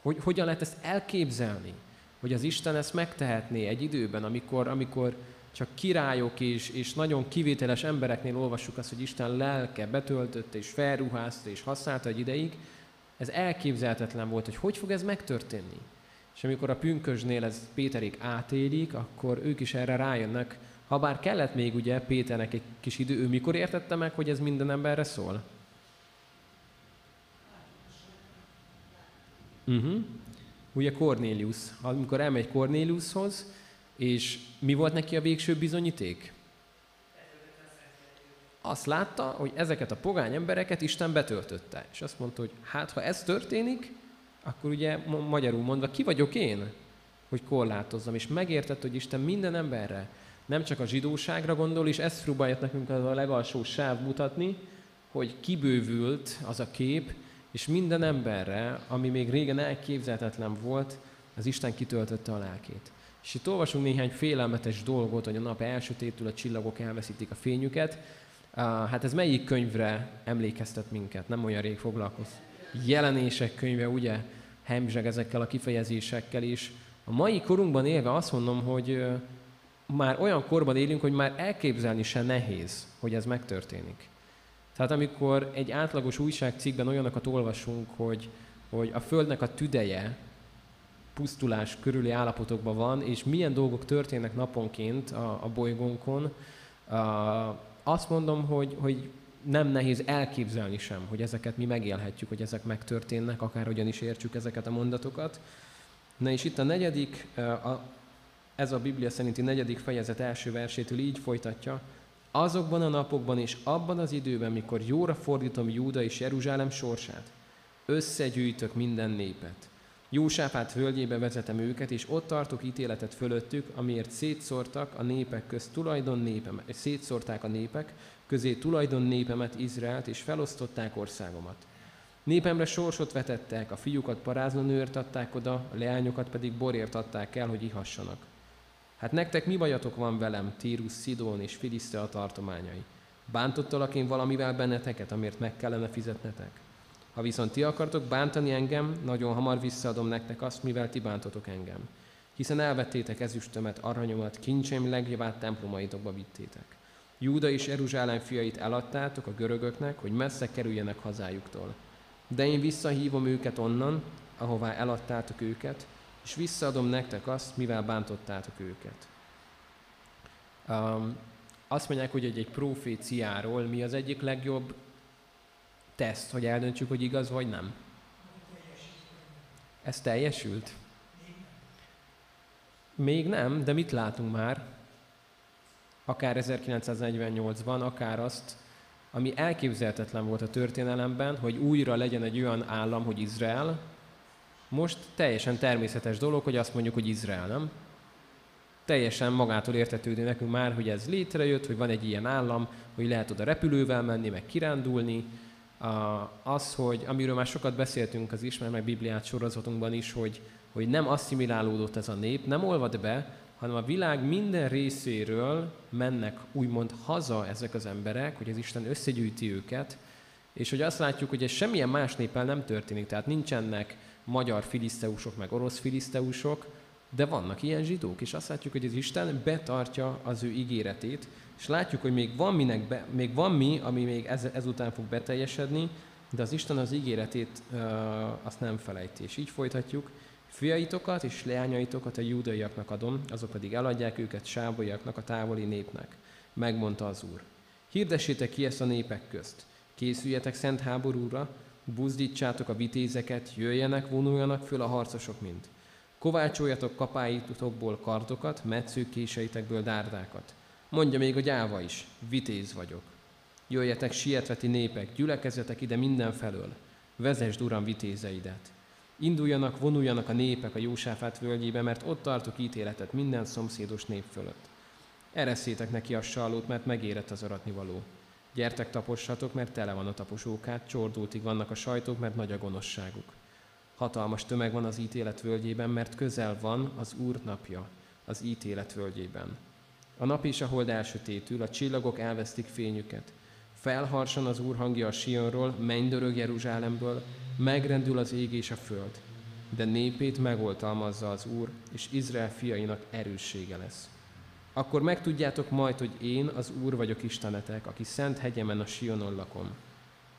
Hogy, hogyan lehet ezt elképzelni? Hogy az Isten ezt megtehetné egy időben, amikor, amikor csak királyok és, és nagyon kivételes embereknél olvassuk azt, hogy Isten lelke betöltötte és felruházta és használta egy ideig, ez elképzelhetetlen volt, hogy hogy fog ez megtörténni. És amikor a pünkösnél ez Péterik átélik, akkor ők is erre rájönnek, ha bár kellett még ugye Péternek egy kis idő, ő mikor értette meg, hogy ez minden emberre szól? Uh-huh. Ugye Cornélius, amikor elmegy Cornéliushoz, és mi volt neki a végső bizonyíték? Azt látta, hogy ezeket a pogány embereket Isten betöltötte. És azt mondta, hogy hát ha ez történik, akkor ugye magyarul mondva, ki vagyok én, hogy korlátozzam. És megértett, hogy Isten minden emberre, nem csak a zsidóságra gondol, és ezt próbálja nekünk a legalsó sáv mutatni, hogy kibővült az a kép, és minden emberre, ami még régen elképzelhetetlen volt, az Isten kitöltötte a lelkét. És itt olvasunk néhány félelmetes dolgot, hogy a nap elsötétül, a csillagok elveszítik a fényüket. Hát ez melyik könyvre emlékeztet minket? Nem olyan rég foglalkoz. Jelenések könyve, ugye? Hemzseg ezekkel a kifejezésekkel is. A mai korunkban élve azt mondom, hogy már olyan korban élünk, hogy már elképzelni se nehéz, hogy ez megtörténik. Tehát amikor egy átlagos újságcikkben olyanokat olvasunk, hogy, hogy a Földnek a tüdeje pusztulás körüli állapotokban van, és milyen dolgok történnek naponként a, a bolygónkon, a, azt mondom, hogy, hogy nem nehéz elképzelni sem, hogy ezeket mi megélhetjük, hogy ezek megtörténnek, akárhogyan is értsük ezeket a mondatokat. Na és itt a negyedik, a, ez a Biblia szerinti negyedik fejezet első versétől így folytatja, azokban a napokban és abban az időben, mikor jóra fordítom Júda és Jeruzsálem sorsát, összegyűjtök minden népet. Jósáfát völgyébe vezetem őket, és ott tartok ítéletet fölöttük, amiért szétszórtak a népek közt tulajdon népemet, szétszórták a népek közé tulajdon népemet, Izraelt, és felosztották országomat. Népemre sorsot vetettek, a fiúkat parázna adták oda, a leányokat pedig borért adták el, hogy ihassanak. Hát nektek mi bajatok van velem, Tírus, Szidón és Filiszte a tartományai? Bántottalak én valamivel benneteket, amért meg kellene fizetnetek? Ha viszont ti akartok bántani engem, nagyon hamar visszaadom nektek azt, mivel ti bántotok engem. Hiszen elvettétek ezüstömet, aranyomat, kincsem legjavát templomaitokba vittétek. Júda és Jeruzsálem fiait eladtátok a görögöknek, hogy messze kerüljenek hazájuktól. De én visszahívom őket onnan, ahová eladtátok őket, és visszaadom nektek azt, mivel bántottátok őket. Um, azt mondják, hogy egy, egy proféciáról mi az egyik legjobb teszt, hogy eldöntsük, hogy igaz vagy nem. Ez teljesült? Még nem, de mit látunk már? Akár 1948-ban, akár azt, ami elképzelhetetlen volt a történelemben, hogy újra legyen egy olyan állam, hogy Izrael, most teljesen természetes dolog, hogy azt mondjuk, hogy Izrael, nem? Teljesen magától értetődő nekünk már, hogy ez létrejött, hogy van egy ilyen állam, hogy lehet oda repülővel menni, meg kirándulni. Az, hogy amiről már sokat beszéltünk az Ismer meg Bibliát sorozatunkban is, hogy, hogy nem asszimilálódott ez a nép, nem olvad be, hanem a világ minden részéről mennek úgymond haza ezek az emberek, hogy az Isten összegyűjti őket, és hogy azt látjuk, hogy ez semmilyen más néppel nem történik, tehát nincsenek magyar filiszteusok, meg orosz filiszteusok, de vannak ilyen zsidók, és azt látjuk, hogy az Isten betartja az ő ígéretét, és látjuk, hogy még van, minek be, még van mi, ami még ez, ezután fog beteljesedni, de az Isten az ígéretét uh, azt nem felejti. És így folytatjuk, fiaitokat és leányaitokat a júdaiaknak adom, azok pedig eladják őket sábaiaknak a távoli népnek. Megmondta az Úr. Hirdessétek ki ezt a népek közt. Készüljetek szent háborúra, buzdítsátok a vitézeket, jöjjenek, vonuljanak föl a harcosok mind. Kovácsoljatok kapáitokból kardokat, metszőkéseitekből dárdákat. Mondja még a gyáva is, vitéz vagyok. Jöjjetek sietveti népek, gyülekezzetek ide mindenfelől. Vezesd, Uram, vitézeidet. Induljanak, vonuljanak a népek a Jósáfát völgyébe, mert ott tartok ítéletet minden szomszédos nép fölött. Ereszétek neki a sallót, mert megérett az aratnivaló. Gyertek tapossatok, mert tele van a taposókát, csordultig vannak a sajtók, mert nagy a gonoszságuk. Hatalmas tömeg van az ítélet völgyében, mert közel van az Úr napja az ítélet völgyében. A nap és a hold elsötétül, a csillagok elvesztik fényüket. Felharsan az Úr hangja a Sionról, mennydörög Jeruzsálemből, megrendül az ég és a föld. De népét megoltalmazza az Úr, és Izrael fiainak erőssége lesz. Akkor megtudjátok majd, hogy én az Úr vagyok Istenetek, aki szent hegyemen a Sionon lakom.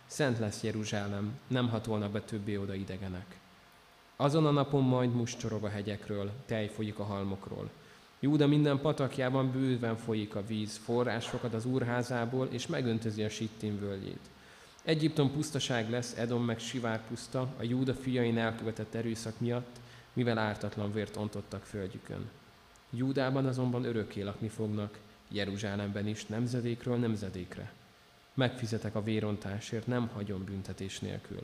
Szent lesz Jeruzsálem, nem hatolna be többé oda idegenek. Azon a napon majd muscsorog a hegyekről, tej folyik a halmokról. Júda minden patakjában bőven folyik a víz, forrásokat az úrházából, és megöntözi a Sittim völgyét. Egyiptom pusztaság lesz, Edom meg sivár puszta, a Júda fiain elkövetett erőszak miatt, mivel ártatlan vért ontottak földjükön. Júdában azonban örökké lakni fognak, Jeruzsálemben is, nemzedékről nemzedékre. Megfizetek a vérontásért, nem hagyom büntetés nélkül.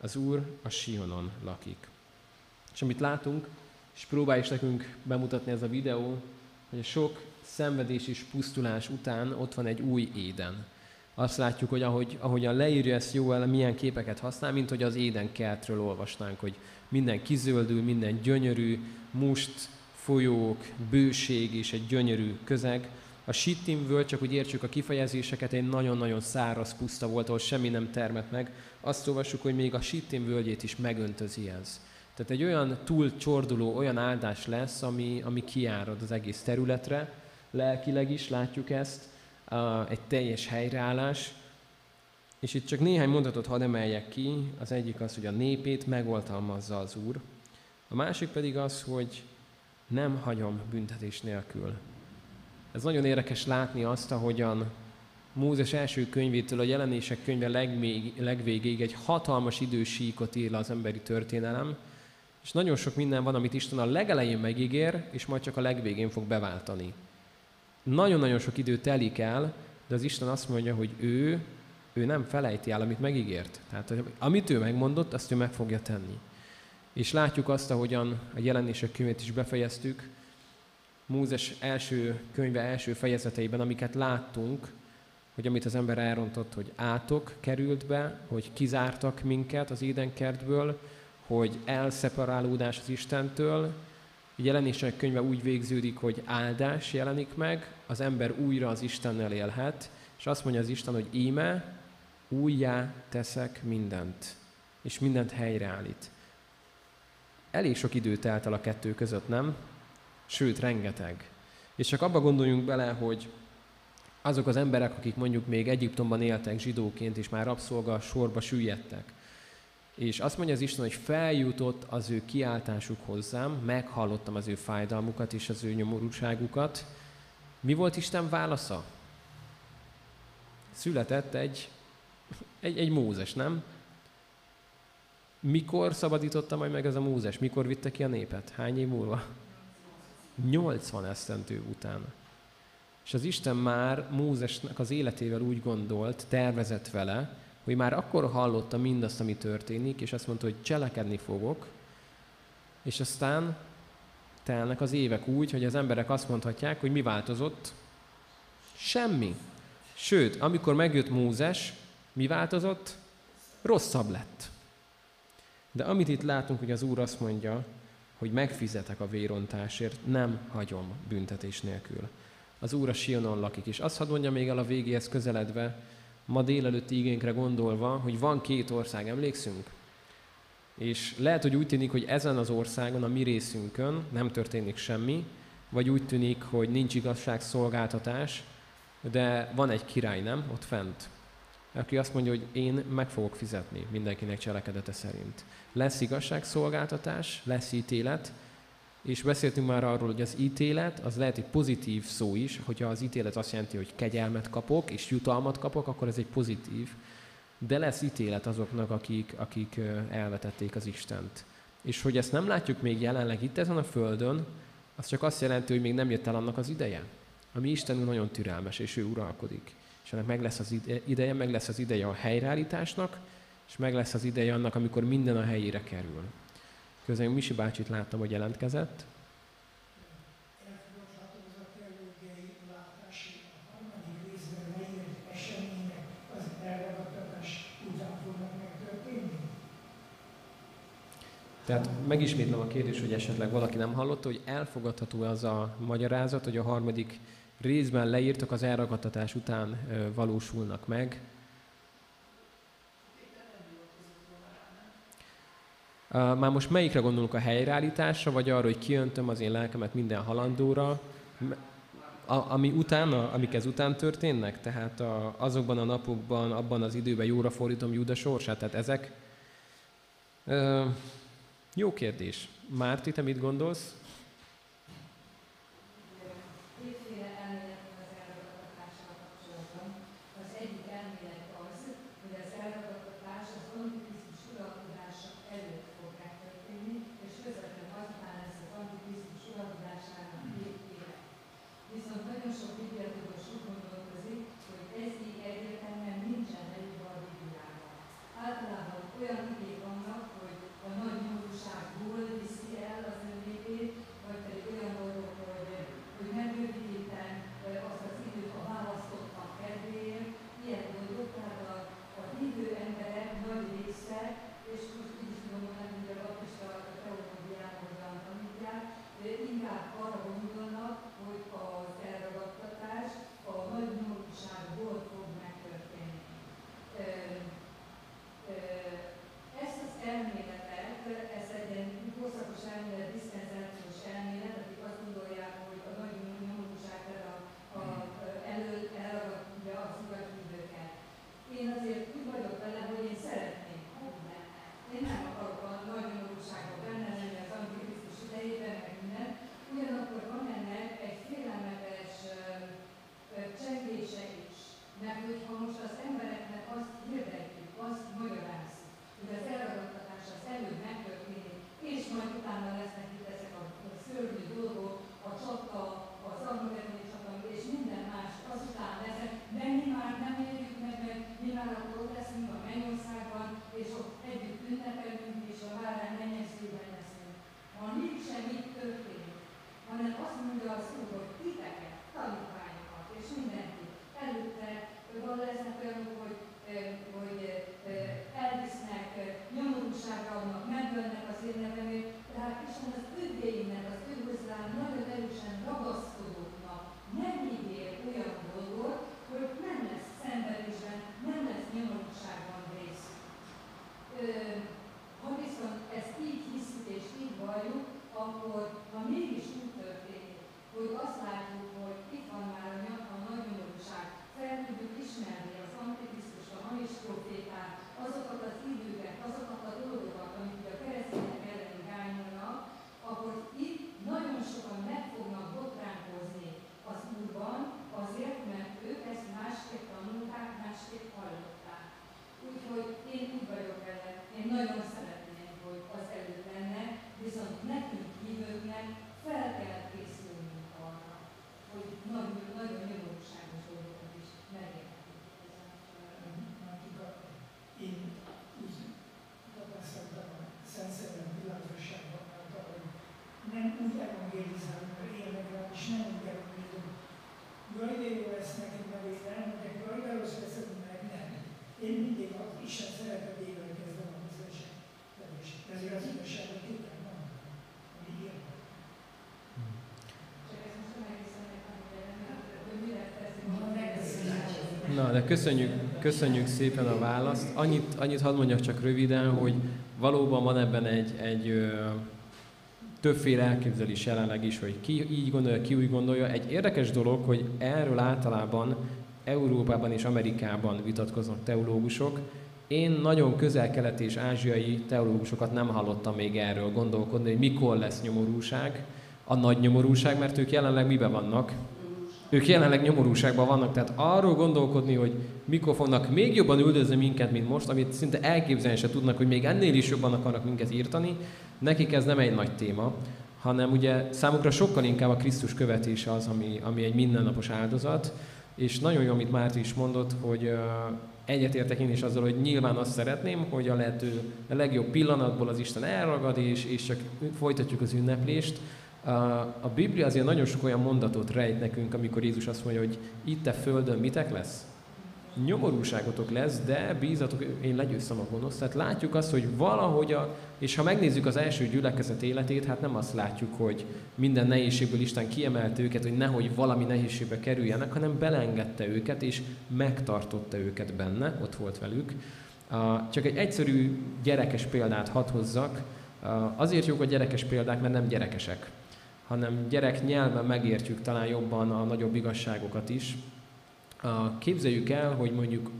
Az Úr a Sionon lakik. És amit látunk, és próbálj is nekünk bemutatni ez a videó, hogy a sok szenvedés és pusztulás után ott van egy új éden. Azt látjuk, hogy ahogy, ahogyan leírja ezt el, milyen képeket használ, mint hogy az éden kertről olvasnánk, hogy minden kizöldül, minden gyönyörű, must, folyók, bőség és egy gyönyörű közeg. A Sittim völgy, csak hogy értsük a kifejezéseket, egy nagyon-nagyon száraz puszta volt, ahol semmi nem termett meg. Azt olvassuk, hogy még a Sittim völgyét is megöntözi ez. Tehát egy olyan túl csorduló, olyan áldás lesz, ami, ami kiárad az egész területre, lelkileg is látjuk ezt, egy teljes helyreállás. És itt csak néhány mondatot hadd emeljek ki. Az egyik az, hogy a népét megoltalmazza az Úr. A másik pedig az, hogy nem hagyom büntetés nélkül. Ez nagyon érdekes látni azt, ahogyan Mózes első könyvétől a jelenések könyve legvég, legvégéig egy hatalmas idősíkot ír az emberi történelem, és nagyon sok minden van, amit Isten a legelején megígér, és majd csak a legvégén fog beváltani. Nagyon-nagyon sok idő telik el, de az Isten azt mondja, hogy ő, ő nem felejti el, amit megígért. Tehát amit ő megmondott, azt ő meg fogja tenni. És látjuk azt, ahogyan a jelenések könyvét is befejeztük, Mózes első könyve első fejezeteiben, amiket láttunk, hogy amit az ember elrontott, hogy átok került be, hogy kizártak minket az édenkertből, hogy elszeparálódás az Istentől, a jelenések könyve úgy végződik, hogy áldás jelenik meg, az ember újra az Istennel élhet, és azt mondja az Isten, hogy íme, újjá teszek mindent, és mindent helyreállít. Elég sok idő telt el a kettő között, nem? Sőt, rengeteg. És csak abba gondoljunk bele, hogy azok az emberek, akik mondjuk még Egyiptomban éltek zsidóként, és már rabszolga sorba süllyedtek, és azt mondja az Isten, hogy feljutott az ő kiáltásuk hozzám, meghallottam az ő fájdalmukat és az ő nyomorúságukat. Mi volt Isten válasza? Született egy, egy, egy Mózes, nem? Mikor szabadította majd meg ez a Mózes? Mikor vitte ki a népet? Hány év múlva? 80 esztendő után. És az Isten már Mózesnek az életével úgy gondolt, tervezett vele, hogy már akkor hallotta mindazt, ami történik, és azt mondta, hogy cselekedni fogok, és aztán telnek az évek úgy, hogy az emberek azt mondhatják, hogy mi változott? Semmi. Sőt, amikor megjött Mózes, mi változott? Rosszabb lett. De amit itt látunk, hogy az Úr azt mondja, hogy megfizetek a vérontásért, nem hagyom büntetés nélkül. Az Úr a Sionon lakik, és azt hadd mondja még el a végéhez közeledve, ma délelőtti igénkre gondolva, hogy van két ország, emlékszünk? És lehet, hogy úgy tűnik, hogy ezen az országon, a mi részünkön nem történik semmi, vagy úgy tűnik, hogy nincs igazságszolgáltatás, de van egy király, nem? Ott fent. Aki azt mondja, hogy én meg fogok fizetni mindenkinek cselekedete szerint. Lesz igazságszolgáltatás, lesz ítélet, és beszéltünk már arról, hogy az ítélet, az lehet egy pozitív szó is, hogyha az ítélet azt jelenti, hogy kegyelmet kapok, és jutalmat kapok, akkor ez egy pozitív. De lesz ítélet azoknak, akik, akik elvetették az Istent. És hogy ezt nem látjuk még jelenleg itt ezen a Földön, az csak azt jelenti, hogy még nem jött el annak az ideje. A mi Istenünk nagyon türelmes, és ő uralkodik. És ennek meg lesz az ideje, meg lesz az ideje a helyreállításnak, és meg lesz az ideje annak, amikor minden a helyére kerül. Közben Misi bácsit láttam, hogy jelentkezett. Tehát megismétlem a kérdést, hogy esetleg valaki nem hallotta, hogy elfogadható az a magyarázat, hogy a harmadik részben leírtak, az elragadtatás után valósulnak meg. Már most melyikre gondolunk a helyreállításra, vagy arra, hogy kiöntöm az én lelkemet minden halandóra, a, ami utána, amik ez után történnek? Tehát a, azokban a napokban, abban az időben jóra fordítom Júda sorsát? Tehát ezek... Ö, jó kérdés. Márti, te mit gondolsz? De köszönjük, köszönjük szépen a választ. Annyit, annyit hadd mondjak csak röviden, hogy valóban van ebben egy, egy ö, többféle elképzelés jelenleg is, hogy ki így gondolja, ki úgy gondolja. Egy érdekes dolog, hogy erről általában Európában és Amerikában vitatkoznak teológusok. Én nagyon közel-keleti és ázsiai teológusokat nem hallottam még erről gondolkodni, hogy mikor lesz nyomorúság, a nagy nyomorúság, mert ők jelenleg miben vannak? Ők jelenleg nyomorúságban vannak, tehát arról gondolkodni, hogy mikor fognak még jobban üldözni minket, mint most, amit szinte elképzelni se tudnak, hogy még ennél is jobban akarnak minket írtani, nekik ez nem egy nagy téma, hanem ugye számukra sokkal inkább a Krisztus követése az, ami, ami egy mindennapos áldozat, és nagyon jó, amit Márti is mondott, hogy egyetértek én is azzal, hogy nyilván azt szeretném, hogy a lehető a legjobb pillanatból az Isten elragad, és, és csak folytatjuk az ünneplést, a Biblia azért nagyon sok olyan mondatot rejt nekünk, amikor Jézus azt mondja, hogy itt a földön mitek lesz? nyomorúságotok lesz, de bízatok, én legyőztem a gonosz. Tehát látjuk azt, hogy valahogy, a, és ha megnézzük az első gyülekezet életét, hát nem azt látjuk, hogy minden nehézségből Isten kiemelte őket, hogy nehogy valami nehézségbe kerüljenek, hanem belengedte őket, és megtartotta őket benne, ott volt velük. Csak egy egyszerű gyerekes példát hadd hozzak. Azért jók a gyerekes példák, mert nem gyerekesek, hanem gyerek nyelven megértjük talán jobban a nagyobb igazságokat is. Képzeljük el, hogy mondjuk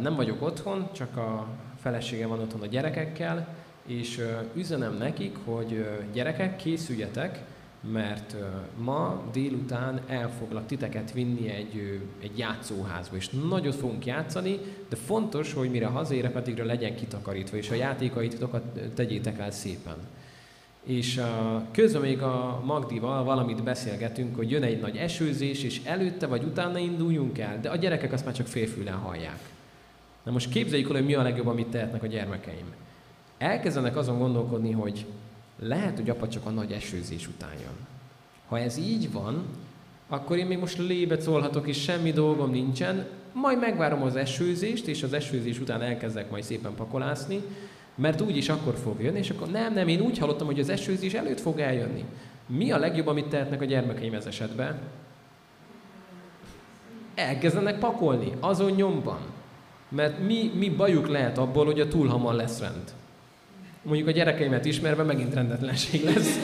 nem vagyok otthon, csak a feleségem van otthon a gyerekekkel, és üzenem nekik, hogy gyerekek, készüljetek, mert ma délután el foglak titeket vinni egy, egy játszóházba, és nagyot fogunk játszani, de fontos, hogy mire hazérek, addigra legyen kitakarítva, és a játékaitokat tegyétek el szépen. És közben még a Magdival valamit beszélgetünk, hogy jön egy nagy esőzés, és előtte vagy utána induljunk el, de a gyerekek azt már csak félfülen hallják. Na most képzeljük el, hogy mi a legjobb, amit tehetnek a gyermekeim. Elkezdenek azon gondolkodni, hogy lehet, hogy apa csak a nagy esőzés után jön. Ha ez így van, akkor én még most lébet szólhatok, és semmi dolgom nincsen, majd megvárom az esőzést, és az esőzés után elkezdek majd szépen pakolászni, mert úgyis akkor fog jönni, és akkor nem, nem, én úgy hallottam, hogy az esőzés előtt fog eljönni. Mi a legjobb, amit tehetnek a gyermekeim ez esetben? Elkezdenek pakolni, azon nyomban. Mert mi, mi bajuk lehet abból, hogy a túl hamar lesz rend. Mondjuk a gyerekeimet ismerve megint rendetlenség lesz.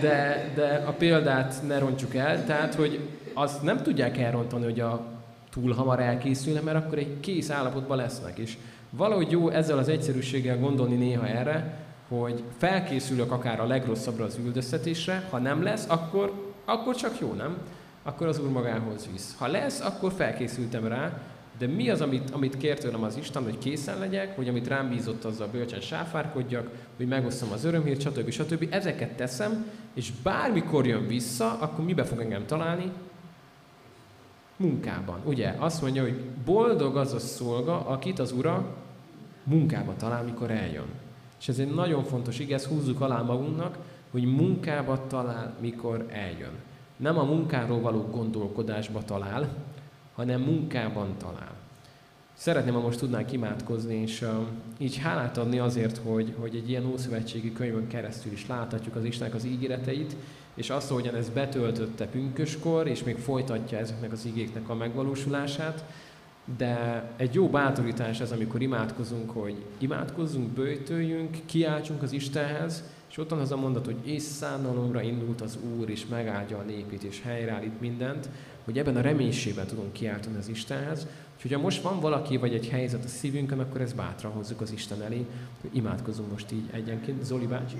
De, de a példát ne rontsuk el, tehát, hogy azt nem tudják elrontani, hogy a túl hamar elkészülne, mert akkor egy kész állapotban lesznek. És valahogy jó ezzel az egyszerűséggel gondolni néha erre, hogy felkészülök akár a legrosszabbra az üldöztetésre, ha nem lesz, akkor, akkor csak jó, nem? Akkor az Úr magához visz. Ha lesz, akkor felkészültem rá, de mi az, amit, amit kért tőlem az Isten, hogy készen legyek, hogy amit rám bízott, azzal bölcsen sáfárkodjak, hogy megosztom az örömhírt, stb. stb. Ezeket teszem, és bármikor jön vissza, akkor mibe fog engem találni? Munkában. Ugye? Azt mondja, hogy boldog az a szolga, akit az ura munkába talál, mikor eljön. És ez egy nagyon fontos igaz, ezt húzzuk alá magunknak, hogy munkába talál, mikor eljön. Nem a munkáról való gondolkodásba talál, hanem munkában talál. Szeretném, ha most tudnánk imádkozni, és uh, így hálát adni azért, hogy, hogy egy ilyen ószövetségi könyvön keresztül is láthatjuk az Istennek az ígéreteit, és azt, ahogyan ez betöltötte pünköskor, és még folytatja ezeknek az igéknek a megvalósulását, de egy jó bátorítás ez, amikor imádkozunk, hogy imádkozzunk, bőjtöljünk, kiáltsunk az Istenhez, és ott van az a mondat, hogy és szánalomra indult az Úr, és megáldja a népét, és helyreállít mindent, hogy ebben a reménységben tudunk kiáltani az Istenhez. Úgyhogy ha most van valaki, vagy egy helyzet a szívünkön, akkor ezt bátran hozzuk az Isten elé, hogy imádkozunk most így egyenként. Zoli bácsi.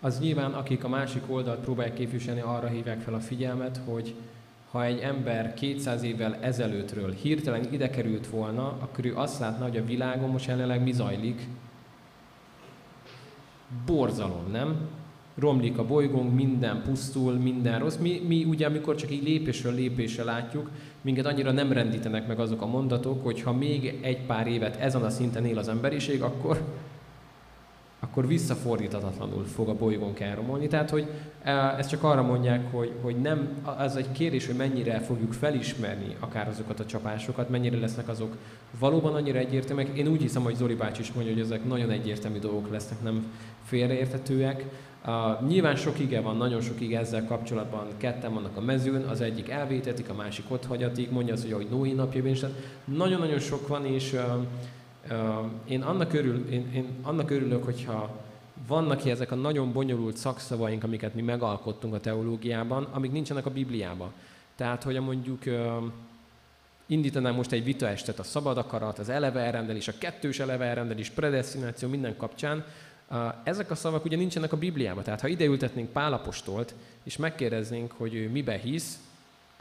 Az nyilván, akik a másik oldalt próbálják képviselni, arra hívják fel a figyelmet, hogy ha egy ember 200 évvel ezelőttről hirtelen ide került volna, akkor ő azt látna, hogy a világon most jelenleg mi zajlik. Borzalom, nem? Romlik a bolygónk, minden pusztul, minden rossz. Mi, mi ugye, amikor csak így lépésről lépésre látjuk, minket annyira nem rendítenek meg azok a mondatok, hogy ha még egy pár évet ezen a szinten él az emberiség, akkor akkor visszafordíthatatlanul fog a bolygónk elromolni. Tehát, hogy e, ezt csak arra mondják, hogy, hogy nem, az egy kérdés, hogy mennyire fogjuk felismerni akár azokat a csapásokat, mennyire lesznek azok valóban annyira egyértelműek. Én úgy hiszem, hogy Zoli bácsi is mondja, hogy ezek nagyon egyértelmű dolgok lesznek, nem félreértetőek. Uh, nyilván sok ige van, nagyon sok ige ezzel kapcsolatban, ketten vannak a mezőn, az egyik elvétetik, a másik ott hagyatik, mondja az, hogy ahogy Noé napjában is. Nagyon-nagyon sok van, és uh, én annak, örül, én, én annak örülök, hogyha vannak ezek a nagyon bonyolult szakszavaink, amiket mi megalkottunk a teológiában, amik nincsenek a Bibliában. Tehát, hogy mondjuk indítanám most egy vitaestet a szabad akarat, az eleve elrendelés, a kettős eleve elrendelés, predestináció minden kapcsán. Ezek a szavak ugye nincsenek a Bibliában. Tehát ha ideültetnénk Pálapostolt, és megkérdeznénk, hogy ő mibe hisz,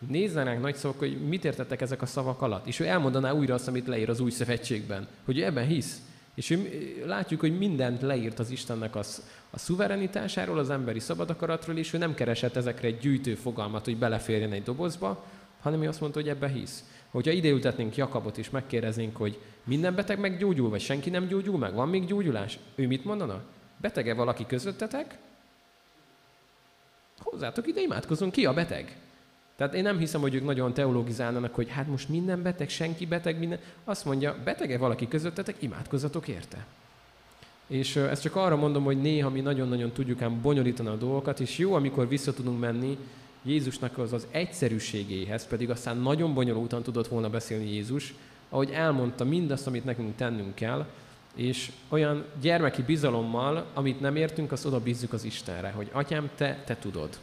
nézze ránk nagy szavak, hogy mit értettek ezek a szavak alatt. És ő elmondaná újra azt, amit leír az új szövetségben, hogy ő ebben hisz. És ő, látjuk, hogy mindent leírt az Istennek az, a szuverenitásáról, az emberi szabadakaratról, és ő nem keresett ezekre egy gyűjtő fogalmat, hogy beleférjen egy dobozba, hanem ő azt mondta, hogy ebbe hisz. Hogyha ideültetnénk Jakabot és megkérdeznénk, hogy minden beteg meggyógyul, vagy senki nem gyógyul meg, van még gyógyulás, ő mit mondana? Betege valaki közöttetek? Hozzátok ide, imádkozunk, ki a beteg? Tehát én nem hiszem, hogy ők nagyon teologizálnának, hogy hát most minden beteg, senki beteg, minden. Azt mondja, betege valaki közöttetek, imádkozzatok érte. És ezt csak arra mondom, hogy néha mi nagyon-nagyon tudjuk ám bonyolítani a dolgokat, és jó, amikor vissza tudunk menni Jézusnak az az egyszerűségéhez, pedig aztán nagyon bonyolultan tudott volna beszélni Jézus, ahogy elmondta mindazt, amit nekünk tennünk kell, és olyan gyermeki bizalommal, amit nem értünk, azt oda bízzuk az Istenre, hogy atyám, te, te tudod.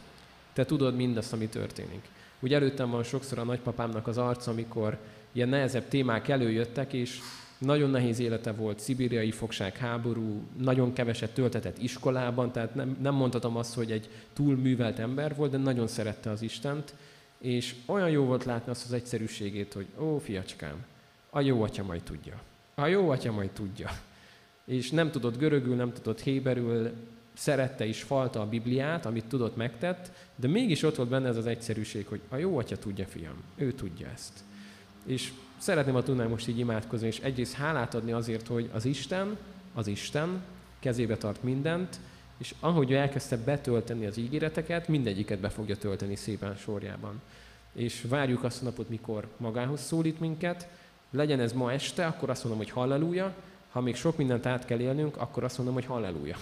Te tudod mindazt, ami történik. Úgy előttem van sokszor a nagypapámnak az arca, amikor ilyen nehezebb témák előjöttek, és nagyon nehéz élete volt, szibériai fogság, háború, nagyon keveset töltetett iskolában, tehát nem, nem mondhatom azt, hogy egy túl művelt ember volt, de nagyon szerette az Istent, és olyan jó volt látni azt az egyszerűségét, hogy ó, fiacskám, a jó atya majd tudja. A jó atya majd tudja. És nem tudott görögül, nem tudott héberül, szerette is falta a Bibliát, amit tudott, megtett, de mégis ott volt benne ez az egyszerűség, hogy a jó atya tudja, fiam, ő tudja ezt. És szeretném, ha tudnám most így imádkozni, és egyrészt hálát adni azért, hogy az Isten, az Isten kezébe tart mindent, és ahogy ő elkezdte betölteni az ígéreteket, mindegyiket be fogja tölteni szépen sorjában. És várjuk azt a napot, mikor magához szólít minket, legyen ez ma este, akkor azt mondom, hogy halleluja, ha még sok mindent át kell élnünk, akkor azt mondom, hogy halleluja.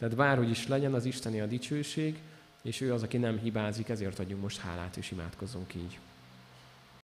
Tehát bárhogy is legyen, az Isteni a dicsőség, és ő az, aki nem hibázik, ezért adjunk most hálát, és imádkozzunk így.